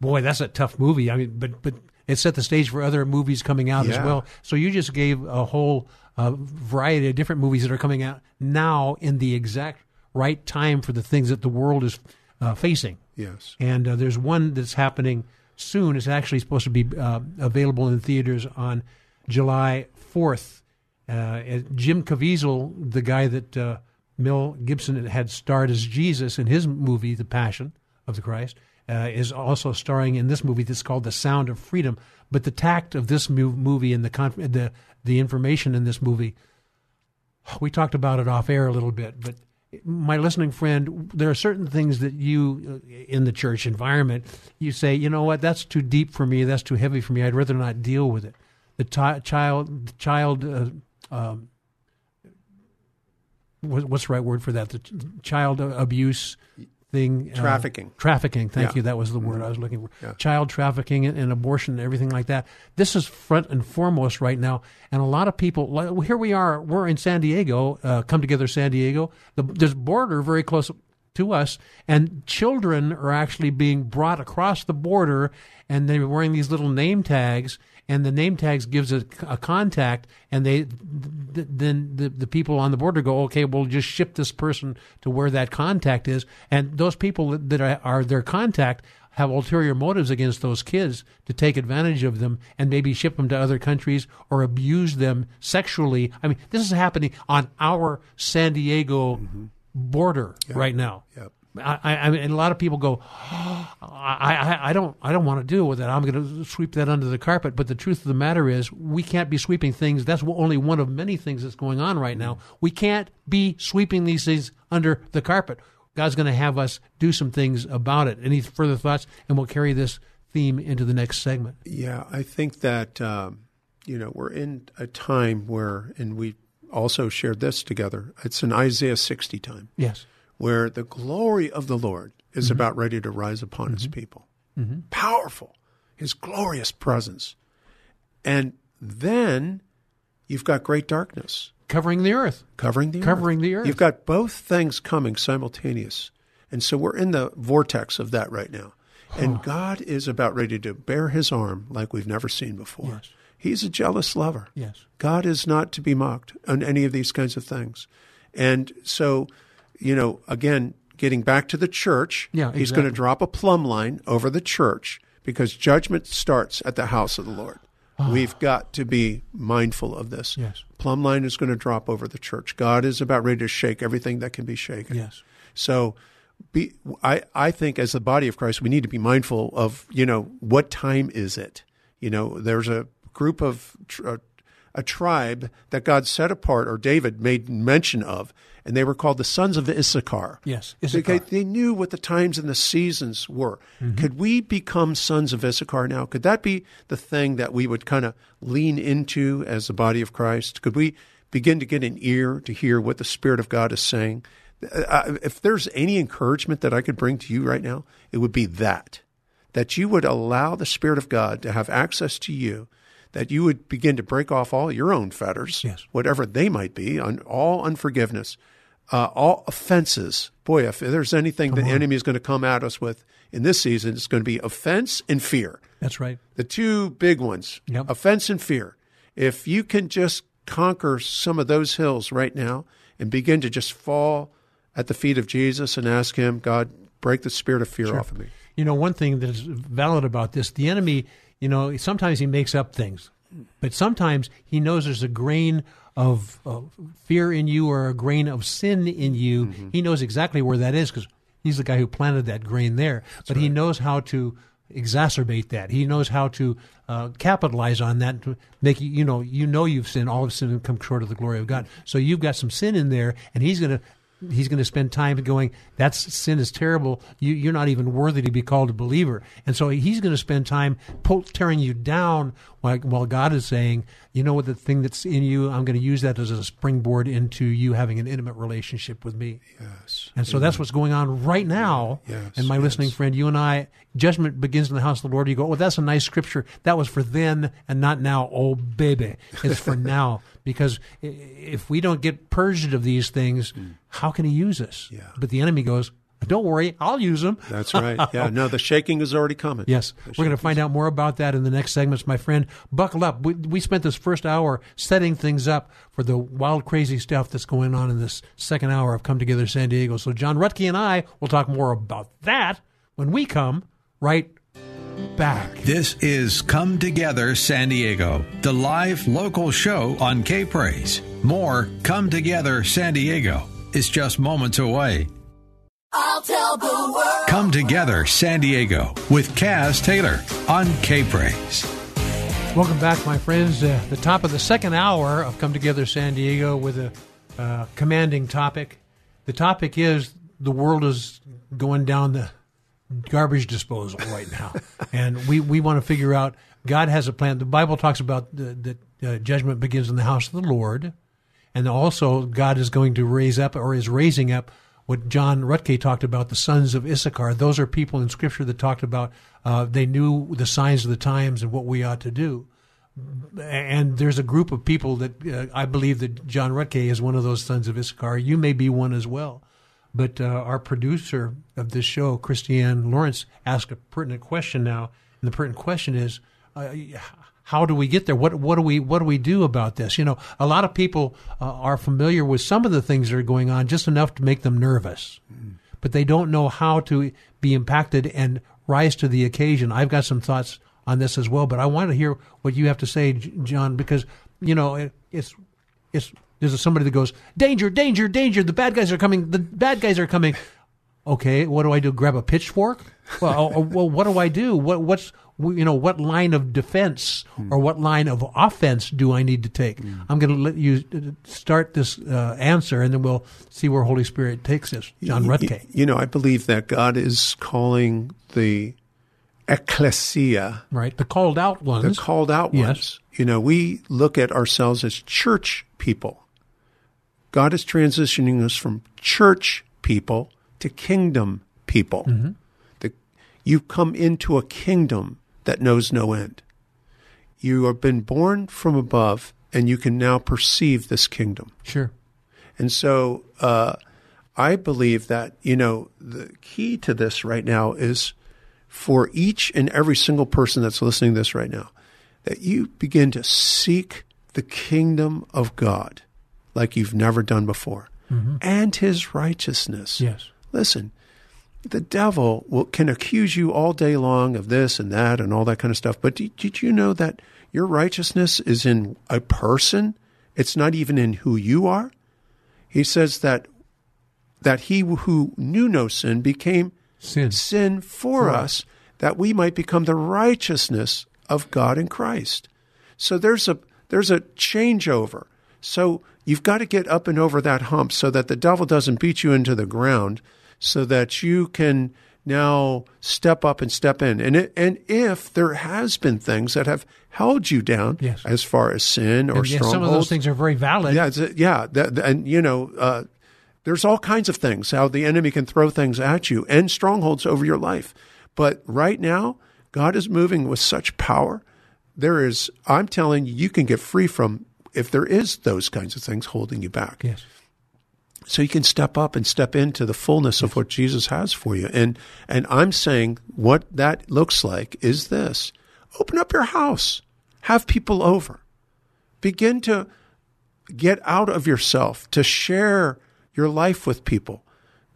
"Boy, that's a tough movie." I mean, but but it set the stage for other movies coming out as well. So you just gave a whole uh, variety of different movies that are coming out now in the exact right time for the things that the world is uh, facing. Yes. And uh, there's one that's happening soon. It's actually supposed to be uh, available in theaters on July 4th. Uh, Jim Caviezel, the guy that uh, Mel Gibson had starred as Jesus in his movie, The Passion of the Christ, uh, is also starring in this movie that's called The Sound of Freedom. But the tact of this movie and the, con- the the information in this movie, we talked about it off air a little bit, but my listening friend, there are certain things that you uh, in the church environment, you say, you know what, that's too deep for me, that's too heavy for me. I'd rather not deal with it. The ti child, the child, uh, um, what's the right word for that? The ch- child abuse thing, uh, Trafficking. trafficking. Thank Yeah. you. That was the word I was looking for. Yeah. Child trafficking and, and abortion and everything like that. This is front and foremost right now. And a lot of people, like, here we are, we're in San Diego, uh, Come Together San Diego. The, there's border very close to us, and children are actually being brought across the border, and they're wearing these little name tags. And the name tags gives a, a contact, and they th- then the, the people on the border go, okay, we'll just ship this person to where that contact is, and those people that- are, are their contact have ulterior motives against those kids to take advantage of them and maybe ship them to other countries or abuse them sexually. I mean, this is happening on our San Diego mm-hmm. border right now. Yep. I, I, I mean, and a lot of people go, I, I, I don't, I don't want to deal with that. I'm going to sweep that under the carpet. But the truth of the matter is, we can't be sweeping things. That's only one of many things that's going on right now. We can't be sweeping these things under the carpet. God's going to have us do some things about it. Any further thoughts? And we'll carry this theme into the next segment. Yeah, I think that um, you know we're in a time where, and we also shared this together. It's an Isaiah sixty time Yes. Where the glory of the Lord is mm-hmm. about ready to rise upon His mm-hmm. people. Mm-hmm. Powerful, His glorious presence, and then you've got great darkness Covering the earth. covering the Covering earth. the earth. You've got both things coming simultaneous. And so we're in the vortex of that right now. And God is about ready to bear his arm like we've never seen before. Yes. He's a jealous lover. Yes. God is not to be mocked on any of these kinds of things. And so, you know, again, getting back to the church, Yeah, he's exactly. going to drop a plumb line over the church because judgment starts at the house of the Lord. Ah. We've got to be mindful of this. Yes. Plumb line is going to drop over the church. God is about ready to shake everything that can be shaken. Yes. So, be, I, I think as the body of Christ, we need to be mindful of, you know, what time is it? You know, there's a group of, a, a tribe that God set apart, or David made mention of, and they were called the sons of Issachar. Yes, Because Issachar. they knew what the times and the seasons were. Could we become sons of Issachar now? Could that be the thing that we would kind of lean into as the body of Christ? Could we begin to get an ear to hear what the Spirit of God is saying? Uh, if there's any encouragement that I could bring to you right now, it would be that that you would allow the Spirit of God to have access to you, that you would begin to break off all your own fetters, Yes. whatever they might be, on all unforgiveness, uh, all offenses. Boy, if there's anything the enemy is going to come at us with in this season, it's going to be offense and fear. That's right. The two big ones, Yep. offense and fear. If you can just conquer some of those hills right now and begin to just fall at the feet of Jesus and ask Him, God, break the spirit of fear off of me. You know, one thing that is valid about this, the enemy, you know, sometimes he makes up things, but sometimes he knows there's a grain of, of fear in you or a grain of sin in you. Mm-hmm. He knows exactly where that is because he's the guy who planted that grain there. but he knows how to exacerbate that. He knows how to uh, capitalize on that to make you, you know, you know you've sinned, all of sin come short of the glory of God. So you've got some sin in there, and he's going to he's going to spend time going that sin is terrible you, you're not even worthy to be called a believer and so he's going to spend time pull, tearing you down while, while god is saying you know what the thing that's in you i'm going to use that as a springboard into you having an intimate relationship with me Yes. and so that's what's going on right now. Yes, and my yes. listening friend, you and I, judgment begins in the house of the Lord. You go, well, that's a nice scripture. That was for then and not now. Oh, baby. It's for now. Because if we don't get purged of these things, how can he use us? Mm. Yeah. But the enemy goes, don't worry, I'll use them. That's right. Yeah. No, the shaking is already coming. Yes, we're going to find out more about that in the next segments, my friend. Buckle up. We, we spent this first hour setting things up for the wild, crazy stuff that's going on in this second hour of Come Together San Diego. So, John Ruttkay and I will talk more about that when we come right back. This is Come Together San Diego, the live local show on K Praise. More Come Together San Diego is just moments away. I'll tell the world. Come Together San Diego with Kaz Taylor on K Praise. Welcome back, my friends. Uh, the top of the second hour of Come Together San Diego with a uh, commanding topic. The topic is the world is going down the garbage disposal right now, and we, we want to figure out God has a plan. The Bible talks about the uh, judgment begins in the house of the Lord, and also God is going to raise up or is raising up what John Ruttkay talked about, the sons of Issachar. Those are people in Scripture that talked about uh, they knew the signs of the times and what we ought to do. And there's a group of people that uh, I believe that John Ruttkay is one of those sons of Issachar. You may be one as well. But uh, our producer of this show, Christiane Lawrence, asked a pertinent question now, and the pertinent question is, uh, how do we get there? What what do we what do we do about this? You know, a lot of people uh, are familiar with some of the things that are going on, just enough to make them nervous, but they don't know how to be impacted and rise to the occasion. I've got some thoughts on this as well, but I want to hear what you have to say, John, because you know it, it's it's there's somebody that goes danger, danger, danger. The bad guys are coming. The bad guys are coming. Okay, what do I do? Grab a pitchfork? Well, oh, well, what do I do? What what's you know what line of defense or what line of offense do I need to take? I'm going to let you uh, start this uh, answer, and then we'll see where Holy Spirit takes us. John Ruttkay. You know, I believe that God is calling the ecclesia, right? The called out ones. the called out ones. Yes. ones. You know, we look at ourselves as church people. God is transitioning us from church people to kingdom people. Mm-hmm. The, you come into a kingdom that knows no end. You have been born from above, and you can now perceive this kingdom. Sure. And so uh, I believe that, you know, the key to this right now is for each and every single person that's listening to this right now, that you begin to seek the kingdom of God like you've never done before mm-hmm. and his righteousness. Yes. Listen, the devil will, can accuse you all day long of this and that and all that kind of stuff. But did, did you know that your righteousness is in a person? It's not even in who you are. He says that that he who knew no sin became Sin. sin for us, that we might become the righteousness of God in Christ. So there's a there's a changeover. So you've got to get up and over that hump so that the devil doesn't beat you into the ground, so that you can now step up and step in. And it, and if there has been things that have held you down, Yes. as far as sin or And, yeah, some of those things are very valid. yeah, it's, yeah, that, and you know, uh, there's all kinds of things how the enemy can throw things at you and strongholds over your life. But right now, God is moving with such power. There is, I'm telling you, you can get free from if there is those kinds of things holding you back. Yes. So you can step up and step into the fullness of what Jesus has for you. And and I'm saying what that looks like is this. Open up your house. Have people over. Begin to get out of yourself, to share your life with people.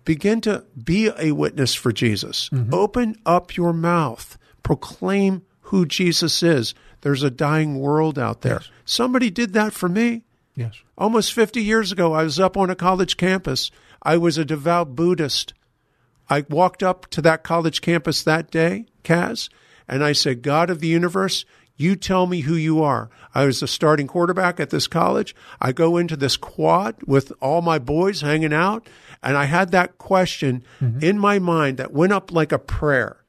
begin to be a witness for Jesus. Mm-hmm. Open up your mouth, proclaim who Jesus is. There's a dying world out there. Somebody did that for me. Yes. Almost 50 years ago, I was up on a college campus. I was a devout Buddhist. I walked up to that college campus that day, Kaz, and I said, God of the universe, you tell me who you are. I was the starting quarterback at this college. I go into this quad with all my boys hanging out, and I had that question mm-hmm. in my mind that went up like a prayer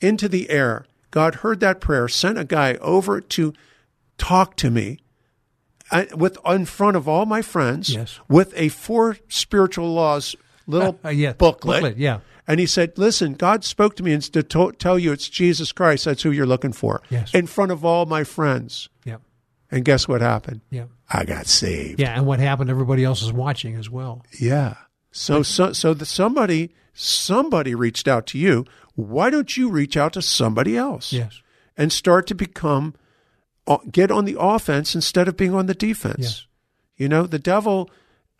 into the air. God heard that prayer, sent a guy over to talk to me uh, with in front of all my friends Yes. with a four spiritual laws little Uh, yeah, booklet. booklet, yeah. And he said, "Listen, God spoke to me and to to- tell you it's Jesus Christ. That's who you're looking for." Yes. In front of all my friends. Yeah. And guess what happened? Yeah. I got saved. Yeah. And what happened? Everybody else is watching as well. Yeah. So so so the somebody somebody reached out to you. Why don't you reach out to somebody else? Yes. And start to become uh, get on the offense instead of being on the defense. Yes. You know, the devil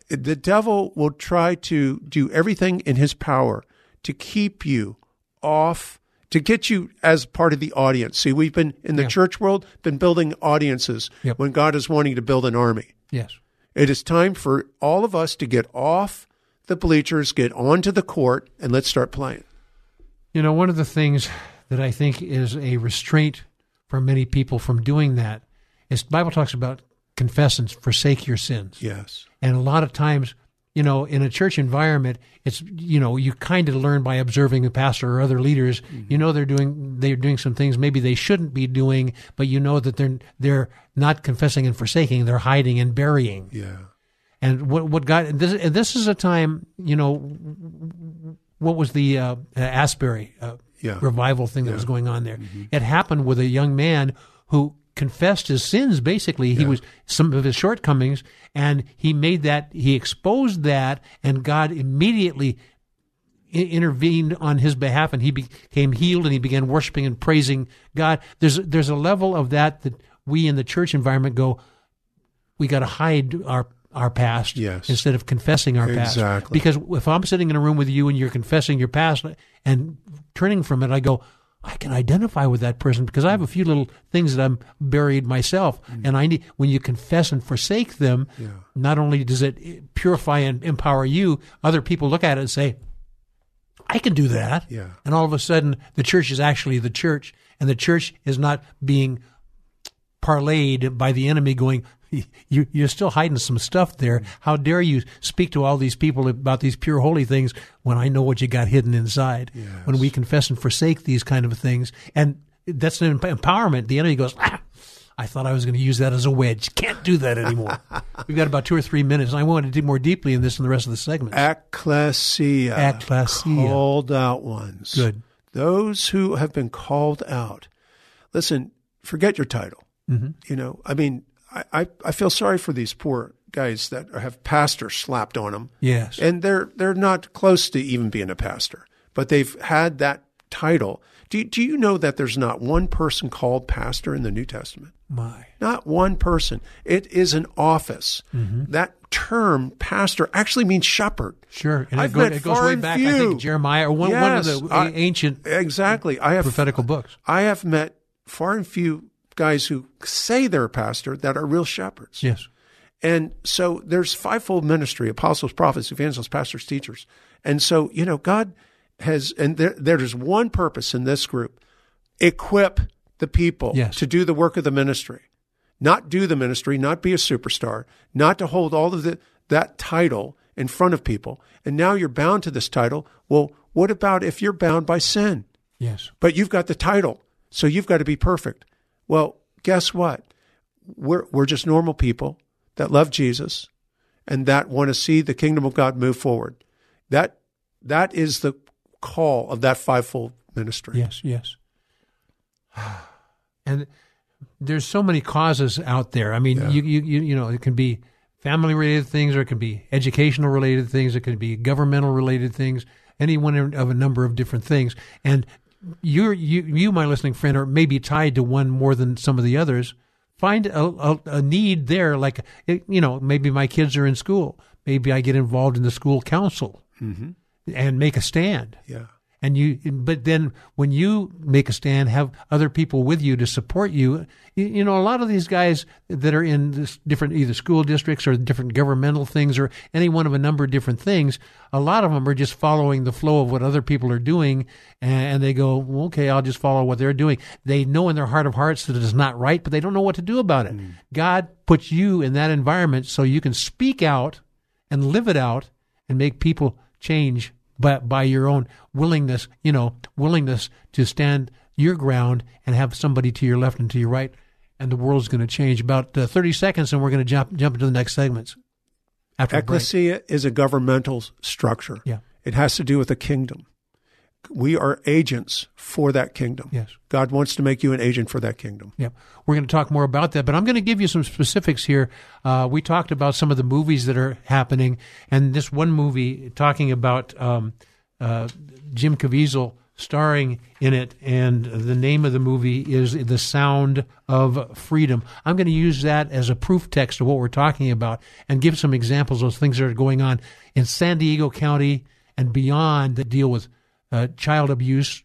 the devil will try to do everything in his power to keep you off to get you as part of the audience. See, we've been in the Yeah. church world been building audiences Yep. when God is wanting to build an army. Yes. It is time for all of us to get off the bleachers, get onto the court, and let's start playing. You know, one of the things that I think is a restraint for many people from doing that is the Bible talks about confess and forsake your sins. Yes. And a lot of times, you know, in a church environment, it's you know, you kind of learn by observing the pastor or other leaders. Mm-hmm. You know they're doing they're doing some things maybe they shouldn't be doing, but you know that they're they're not confessing and forsaking, they're hiding and burying. Yeah. And what what God and this and this is a time, you know, what was the uh, Asbury uh, Yeah. revival thing that was going on there? It happened with a young man who confessed his sins. Basically, he was some of his shortcomings, and he made that he exposed that, and God immediately i- intervened on his behalf, and he became healed, and he began worshiping and praising God. There's there's a level of that that we in the church environment go, we got to hide our our past Yes. instead of confessing our past. Exactly. Because if I'm sitting in a room with you and you're confessing your past and turning from it, I go, I can identify with that person because I have a few little things that I'm buried myself, Mm. and I need when you confess and forsake them. Not only does it purify and empower you, other people look at it and say, I can do that. Yeah. And all of a sudden, the church is actually the church, and the church is not being parlayed by the enemy going, you, you're still hiding some stuff there. How dare you speak to all these people about these pure holy things when I know what you got hidden inside? When we confess and forsake these kind of things. And that's an empowerment. The enemy goes, ah, I thought I was going to use that as a wedge. Can't do that anymore. We've got about two or three minutes, and I want to dig more deeply in this in the rest of the segment. Ecclesia. Ecclesia. Called out ones. Good. Those who have been called out. Listen, forget your title. Mm-hmm. You know, I mean, I, I, I feel sorry for these poor guys that have pastor slapped on them. Yes. And they're they're not close to even being a pastor, but they've had that title. Do, do you know that there's not one person called pastor in the New Testament? My. Not one person. It is an office. Mm-hmm. That term, pastor, actually means shepherd. Sure. And I've it, go, met it goes far way back, I few. think, Jeremiah, or one, one of the I- ancient Exactly. I have prophetical books. I have met far and few guys who say they're a pastor that are real shepherds. Yes. And so there's fivefold ministry: apostles, prophets, evangelists, pastors, teachers. And so you know, God has, and there, there's one purpose in this group: equip the people Yes. to do the work of the ministry, not do the ministry, not be a superstar, not to hold all of the, that title in front of people. And now you're bound to this title. Well, what about if you're bound by sin? Yes. but you've got the title, so you've got to be perfect. Well, guess what? We're we're just normal people that love Jesus and that want to see the kingdom of God move forward. That that is the call of that fivefold ministry. Yes. Yes. And there's so many causes out there. I mean, you, you you you know, it can be family related things, or it can be educational related things, it can be governmental related things, any one of a number of different things. And you're you you, my listening friend, are maybe tied to one more than some of the others. Find a, a, a need there, like eh, you know, maybe my kids are in school. Maybe I get involved in the school council. Mm-hmm. and make a stand. Yeah. And you, but then when you make a stand, have other people with you to support you. You, you know, a lot of these guys that are in this different either school districts or different governmental things or any one of a number of different things. A lot of them are just following the flow of what other people are doing, and they go, well, "Okay, I'll just follow what they're doing." They know in their heart of hearts that it is not right, but they don't know what to do about it. Mm. God puts you in that environment so you can speak out and live it out and make people change but by your own willingness, you know, willingness to stand your ground and have somebody to your left and to your right, and the world's going to change. About uh, 30 seconds, and we're going to jump jump into the next segments. After. Ecclesia is a governmental structure. Yeah. It has to do with a kingdom. We are agents for that kingdom. Yes. God wants to make you an agent for that kingdom. Yep. We're going to talk more about that, but I'm going to give you some specifics here. Uh, we talked about some of the movies that are happening, and this one movie talking about um, uh, Jim Caviezel starring in it, and the name of the movie is The Sound of Freedom. I'm going to use that as a proof text of what we're talking about and give some examples of things that are going on in San Diego County and beyond that deal with uh, child abuse,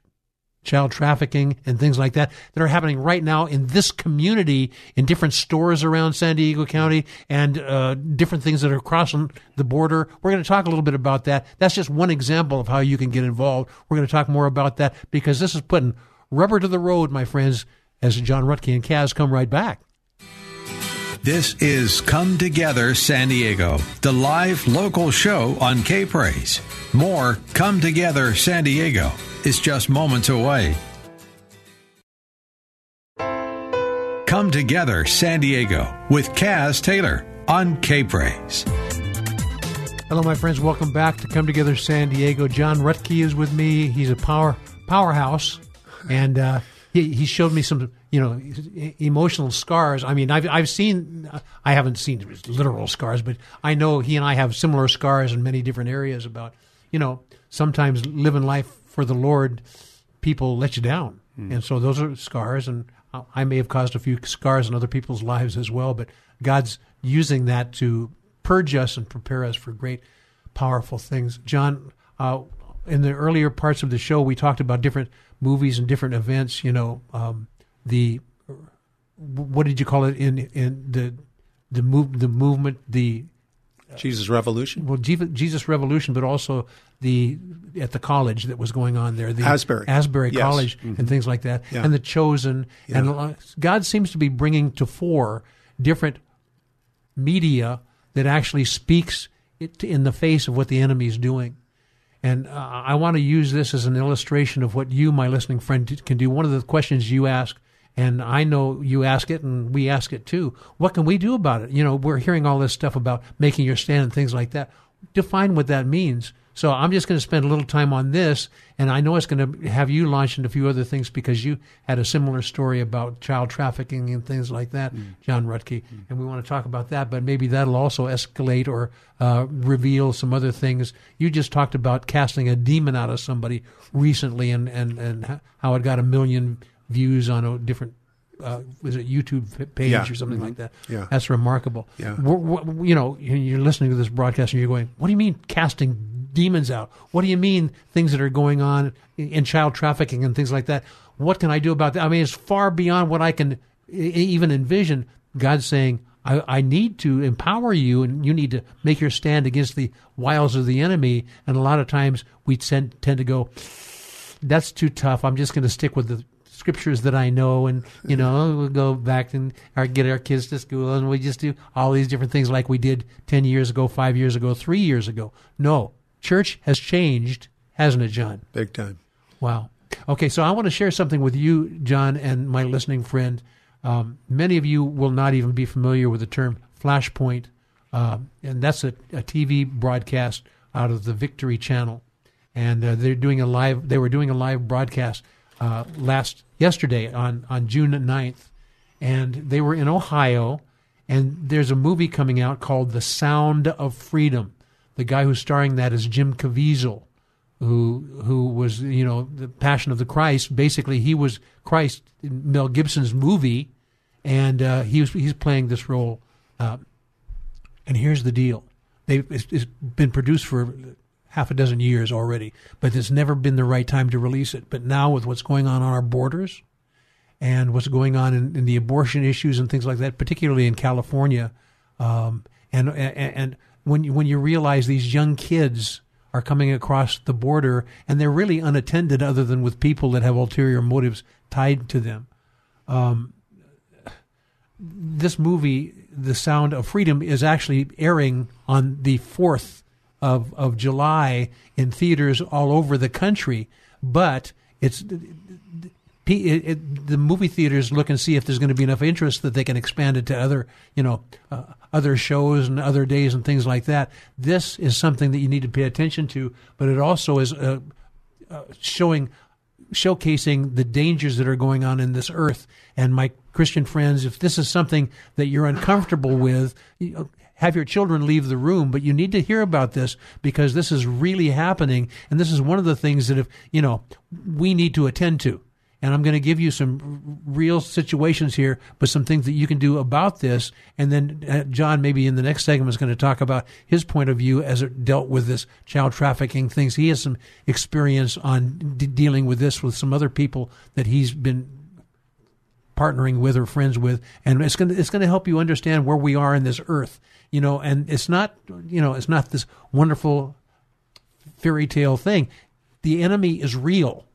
child trafficking, and things like that that are happening right now in this community in different stores around San Diego County and uh, different things that are crossing the border. We're going to talk a little bit about that. That's just one example of how you can get involved. We're going to talk more about that because this is putting rubber to the road, my friends, as John Ruttkay and Kaz come right back. This is Come Together San Diego, the live local show on K Praise. More Come Together San Diego is just moments away. Come Together San Diego with Kaz Taylor on K Praise. Hello, my friends. Welcome back to Come Together San Diego. John Ruttkay is with me. He's a power powerhouse, and uh, he he showed me some you know emotional scars. I mean, I've I've seen I haven't seen literal scars, but I know he and I have similar scars in many different areas about you know sometimes living life for the Lord, people let you down, and so those are scars, and I may have caused a few scars in other people's lives as well, but God's using that to purge us and prepare us for great, powerful things. John, uh, in the earlier parts of the show, we talked about different movies and different events. You know, um, the what did you call it in in the the move the movement the Jesus Revolution. well Jesus, Revolution, but also the at the college that was going on there, the Asbury. Asbury Yes. College, and things like that, Yeah. and the Chosen, and uh, God seems to be bringing to fore different media that actually speaks it in the face of what the enemy is doing. And uh, I want to use this as an illustration of what you, my listening friend, can do. One of the questions you ask, and I know you ask it, and we ask it too. What can we do about it? You know, we're hearing all this stuff about making your stand and things like that. Define what that means. So I'm just going to spend a little time on this, and I know it's going to have you launch into a few other things because you had a similar story about child trafficking and things like that, John Ruttkay, and we want to talk about that. But maybe that'll also escalate or uh, reveal some other things. You just talked about casting a demon out of somebody recently, and and and how it got a million views on a different. Uh, was it YouTube page Yeah. or something like that? Yeah. that's remarkable. Yeah. We're- we're- you know, you're listening to this broadcast and you're going, "What do you mean casting demons out? What do you mean things that are going on in child trafficking and things like that? What can I do about that?" I mean, it's far beyond what I can even envision. God's saying, I, "I need to empower you, and you need to make your stand against the wiles of the enemy." And a lot of times we tend, tend to go, that's too tough. I'm just going to stick with the scriptures that I know, and you know, we'll go back and our, get our kids to school, and we just do all these different things like we did ten years ago, five years ago, three years ago. No, church has changed, hasn't it, John? Big time. Wow. Okay, so I want to share something with you, John, and my listening friend. Um, many of you will not even be familiar with the term flashpoint, um, and that's a, a TV broadcast out of the Victory Channel, and uh, they're doing a live. They were doing a live broadcast uh, last yesterday on on June 9th, and they were in Ohio, and there's a movie coming out called The Sound of Freedom. The guy who's starring that is Jim Caviezel who who was you know the Passion of the Christ. Basically, he was Christ in Mel Gibson's movie, and uh, he was he's playing this role. Uh, and here's the deal: they it's, it's been produced for half a dozen years already, but it's never been the right time to release it. But now with what's going on on our borders and what's going on in, in the abortion issues and things like that, particularly in California, um, and, and and when you, when you realize these young kids are coming across the border and they're really unattended other than with people that have ulterior motives tied to them. Um, this movie, The Sound of Freedom, is actually airing on the 4th of, of July in theaters all over the country, but it's it, it, the movie theaters look and see if there's going to be enough interest that they can expand it to other, you know, uh, other shows and other days and things like that. This is something that you need to pay attention to, but it also is uh, uh, showing, showcasing the dangers that are going on in this earth. And my Christian friends, if this is something that you're uncomfortable with, have your children leave the room, but you need to hear about this because this is really happening. And this is one of the things that if, you know, we need to attend to and I'm going to give you some real situations here, but some things that you can do about this. And then uh, John, maybe in the next segment, is going to talk about his point of view as it dealt with this child trafficking things. He has some experience on dealing with this with some other people that he's been partnering with or friends with, and it's going to it's going to help you understand where we are in this earth. You know, and it's not you know it's not this wonderful fairy tale thing. The enemy is real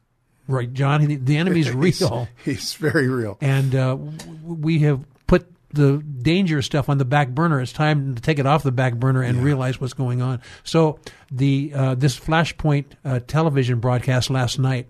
Right, John. The, the enemy's real. he's, he's, very real. And uh, we have put the danger stuff on the back burner. It's time to take it off the back burner and yeah. realize what's going on. So the uh, this Flashpoint uh, television broadcast last night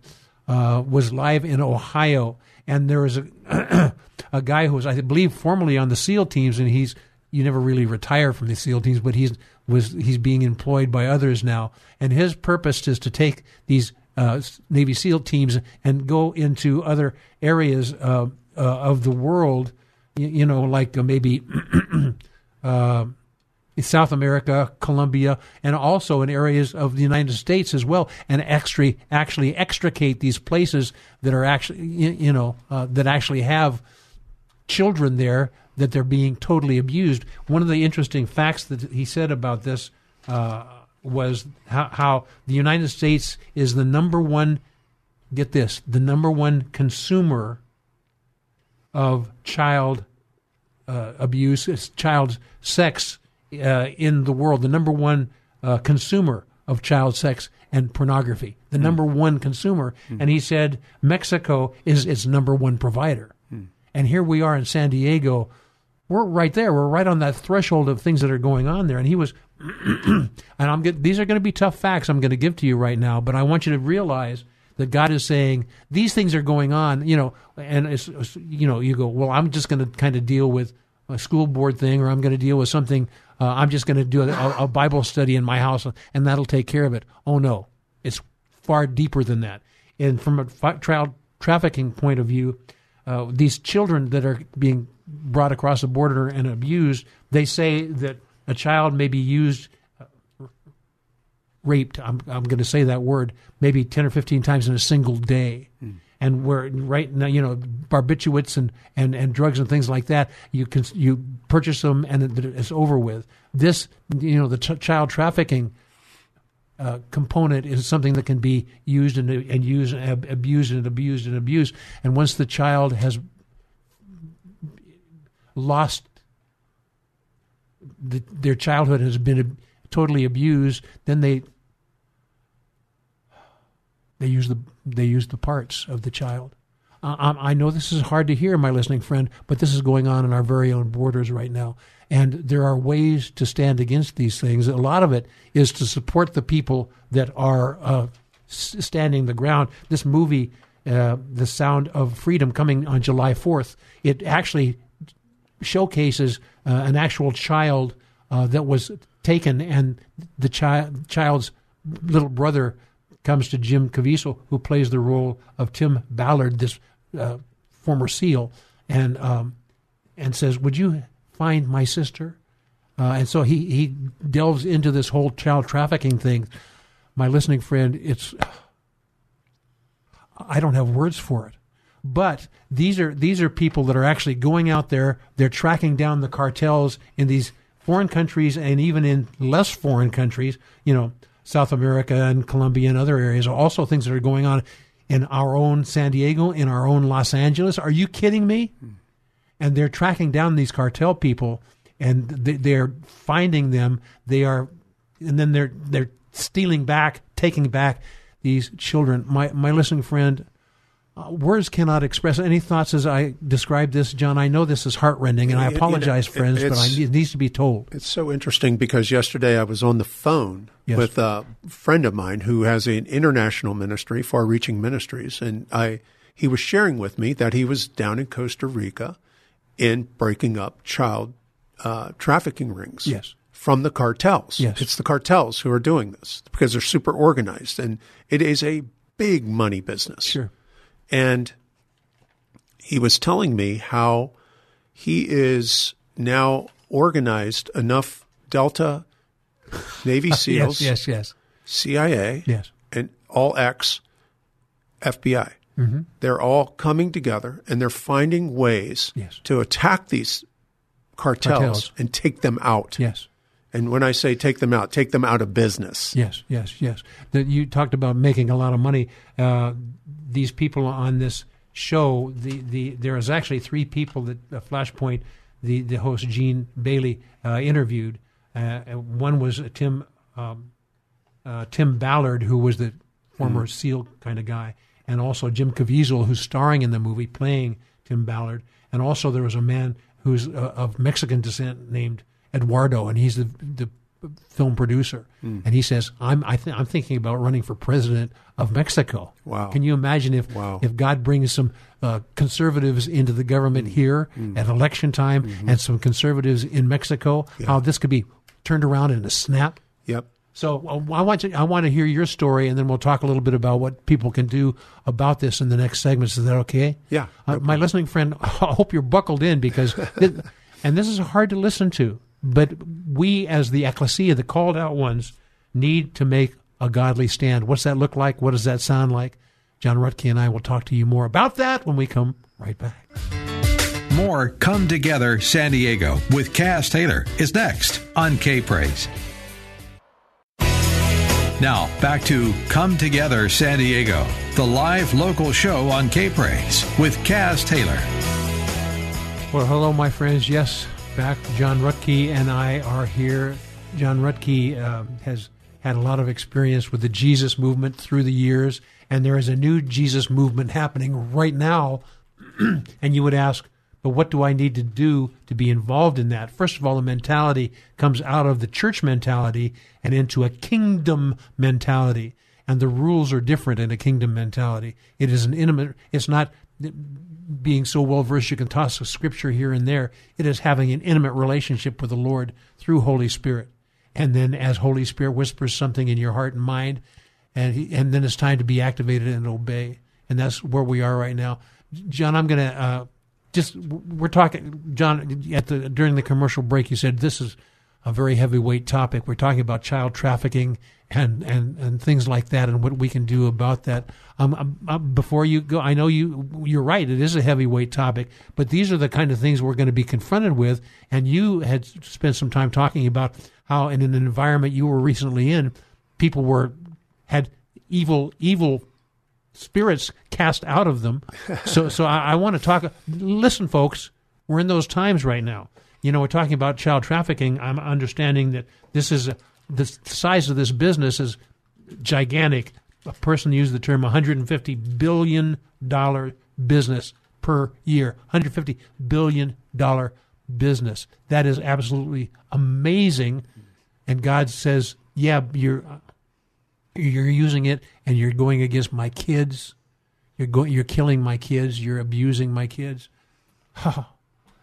uh, was live in Ohio, and there was a a guy who was, I believe, formerly on the SEAL teams, and he's you never really retire from the SEAL teams, but he's was he's being employed by others now, and his purpose is to take these uh, Navy SEAL teams and go into other areas uh, uh, of the world, you, you know, like uh, maybe uh, South America, Colombia, and also in areas of the United States as well, and actually actually extricate these places that are actually you know uh, that actually have children there that they're being totally abused. One of the interesting facts that he said about this. Uh, was how, how the United States is the number one, get this, the number one consumer of child uh, abuse, child sex uh, in the world, the number one uh, consumer of child sex and pornography, the mm. number one consumer. Mm. And he said Mexico is its number one provider. Mm. And here we are in San Diego. We're right there. We're right on that threshold of things that are going on there. And he was and I'm get, these are going to be tough facts I'm going to give to you right now, but I want you to realize that God is saying these things are going on, you know, and it's, you know, you go, well, I'm just going to kind of deal with a school board thing, or I'm going to deal with something. Uh, I'm just going to do a, a, Bible study in my house, and that'll take care of it. Oh no, it's far deeper than that. And from a child trafficking point of view, uh, these children that are being brought across the border and abused, they say that a child may be used, uh, raped, I'm, I'm going to say that word, maybe 10 or 15 times in a single day. Mm. And where right now, you know, barbiturates and, and, and drugs and things like that, you can you purchase them and it's over with. This, you know, the ch- child trafficking uh, component is something that can be used and, and used and ab- abused and abused and abused. And once the child has lost the, their childhood has been totally abused, then they they use the they use the parts of the child. I know this is hard to hear, my listening friend, but this is going on in our very own borders right now. And there are ways to stand against these things. A lot of it is to support the people that are uh, standing the ground. This movie, uh, The Sound of Freedom, coming on July 4th, it actually showcases uh, an actual child uh, that was taken, and the child child's little brother comes to Jim Caviezel, who plays the role of Tim Ballard, this uh, former SEAL, and um, and says, "Would you find my sister?" Uh, and so he he delves into this whole child trafficking thing. My listening friend, it's I don't have words for it. But these are these are people that are actually going out there. They're tracking down the cartels in these foreign countries and even in less foreign countries. You know, South America and Colombia and other areas, are also things that are going on in our own San Diego, in our own Los Angeles. Are you kidding me? And they're tracking down these cartel people, and they- they're finding them. They are, and then they're they're stealing back, taking back these children. My my listening friend, uh, words cannot express. Any thoughts as I describe this, John? I know this is heartrending, and I apologize, it- friends, but I, it needs to be told. It's so interesting because yesterday I was on the phone Yes. with a friend of mine who has an international ministry, far reaching ministries. And I, he was sharing with me that he was down in Costa Rica in breaking up child uh, trafficking rings. Yes. From the cartels. Yes. It's the cartels who are doing this because they're super organized and it is a big money business. Sure. And he was telling me how he is now organized enough Delta Navy SEALs, Yes, yes, yes, CIA, yes. and all X FBI. Mm-hmm. They're all coming together and they're finding ways Yes. to attack these cartels, Cartels. and take them out. Yes. And when I say take them out, take them out of business. Yes, yes, yes. That you talked about making a lot of money. Uh, these people on this show, the, the there is actually three people that uh, Flashpoint, the the host Gene Bailey uh, interviewed. Uh, one was Tim um, uh, Tim Ballard, who was the former SEAL kind of guy, and also Jim Caviezel, who's starring in the movie playing Tim Ballard, and also there was a man who's uh, of Mexican descent named Eduardo, and he's the the film producer, and he says, "I'm I th- I'm thinking about running for president of Mexico." Wow. Can you imagine if Wow. if God brings some uh, conservatives into the government here at election time, and some conservatives in Mexico, how this could be turned around in a snap? Yep. So uh, I want to I want to hear your story, and then we'll talk a little bit about what people can do about this in the next segments. Is that okay? Yeah, Uh, my listening friend, I hope you're buckled in because, and this is hard to listen to, but we as the ecclesia, the called out ones, need to make a godly stand. What's that look like? What does that sound like? John Ruttkay and I will talk to you more about that when we come right back. More Come Together San Diego with Cass Taylor is next on K Praise. Now, back to Come Together San Diego, the live local show on K Praise with Cass Taylor. Well, hello, my friends. Yes, back. John Ruttkay and I are here. John Ruttkay um, has had a lot of experience with the Jesus movement through the years, and there is a new Jesus movement happening right now. and you would ask, but what do I need to do to be involved in that? First of all, the mentality comes out of the church mentality and into a kingdom mentality. And the rules are different in a kingdom mentality. It is an intimate, it's not being so well versed you can toss a scripture here and there. It is having an intimate relationship with the Lord through Holy Spirit. And then as Holy Spirit whispers something in your heart and mind, and he, and then it's time to be activated and obey. And that's where we are right now. John, I'm going to uh, just we're talking. John, at the during the commercial break, you said this is a very heavyweight topic. We're talking about child trafficking and and and things like that, and what we can do about that. Um, um, um, before you go, I know you you're right. It is a heavyweight topic, but these are the kind of things we're going to be confronted with. And you had spent some time talking about how, in an environment you were recently in, people were had evil evil spirits cast out of them. So, so I, I want to talk. Listen, folks, we're in those times right now. You know, we're talking about child trafficking. I'm understanding that this is a, the size of this business is gigantic. A person used the term 150 billion dollar business per year. 150 billion dollar business. That is absolutely amazing. And God says, "Yeah, you're you're using it and you're going against my kids. You're going, you're killing my kids. You're abusing my kids.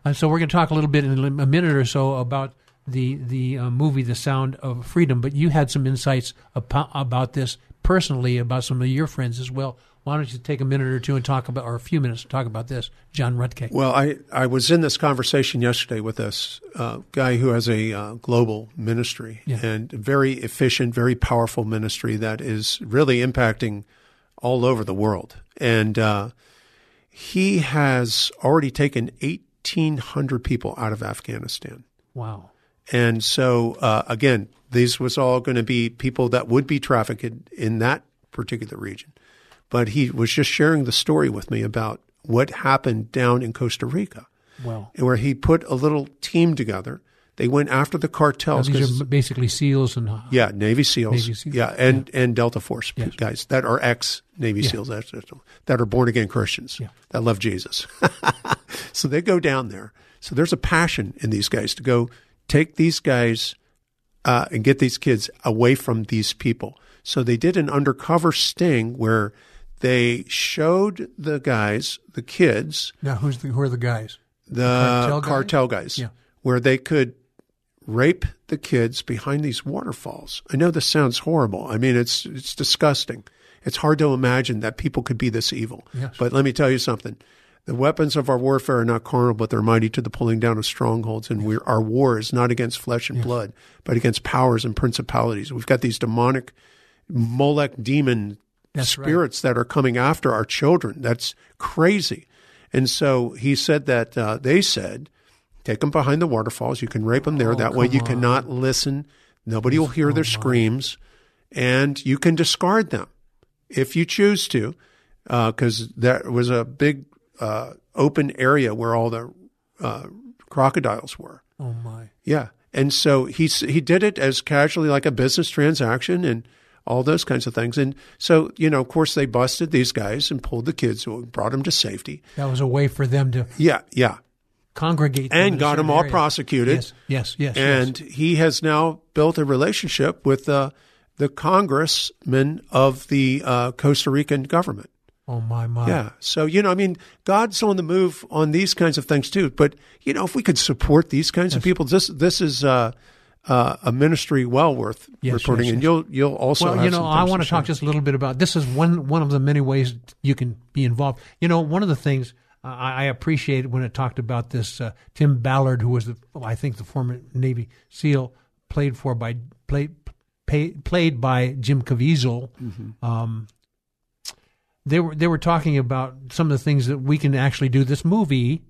and so we're going to talk a little bit in a minute or so about the the uh, movie The Sound of Freedom. But you had some insights about, about this personally about some of your friends as well. Why don't you take a minute or two and talk about, or a few minutes to talk about this, John Ruttkay? Well, I, I was in this conversation yesterday with this uh, guy who has a uh, global ministry Yeah. and very efficient, very powerful ministry that is really impacting all over the world. And uh, he has already taken 1,800 people out of Afghanistan. Wow. And so, uh, again, these was all going to be people that would be trafficked in that particular region. But he was just sharing the story with me about what happened down in Costa Rica, Well, and where he put a little team together. They went after the cartels. These are basically SEALs and uh, yeah, Navy SEALs. Navy SEALs. Yeah, and, and Delta Force Yes. guys that are ex Navy Yeah. SEALs that are born again Christians Yeah. that love Jesus. so they go down there. So there's a passion in these guys to go take these guys uh, and get these kids away from these people. So they did an undercover sting where they showed the guys, the kids, now who's the who are the guys? the cartel cartel, guys? Yeah. where they could rape the kids behind these waterfalls. I know this sounds horrible. I mean, it's it's disgusting. It's hard to imagine that people could be this evil. Yes. But let me tell you something. The weapons of our warfare are not carnal, but they're mighty to the pulling down of strongholds. And we're, our war is not against flesh and blood, but against powers and principalities. We've got these demonic Molech demon That's right. spirits that are coming after our children. That's crazy. And so he said that uh, they said, take them behind the waterfalls. You can rape them there. that way you on. cannot listen. Nobody will hear their screams. And you can discard them if you choose to, because that was a big uh, open area where all the uh, crocodiles were. Oh my! Yeah. And so he he did it as casually like a business transaction and all those kinds of things. And so, you know, of course they busted these guys and pulled the kids, brought them to safety. That was a way for them to Yeah, yeah. congregate And got them all area. prosecuted. Yes, yes, yes. And yes. he has now built a relationship with uh, the congressman of the uh, Costa Rican government. oh my my! Yeah. So, you know, I mean, God's on the move on these kinds of things too. But, you know, if we could support these kinds of people, this this is uh, uh, a ministry well worth Yes, reporting. yes, and yes. you'll you'll also Well, have you know, some I want to share. talk just a little bit about this. Is one one of the many ways you can be involved. You know, one of the things uh, I I appreciate when it talked about this uh, Tim Ballard, who was the I think the former Navy SEAL, played for by played pay, played by Jim Caviezel. Mm-hmm. Um, they were they were talking about some of the things that we can actually do. This movie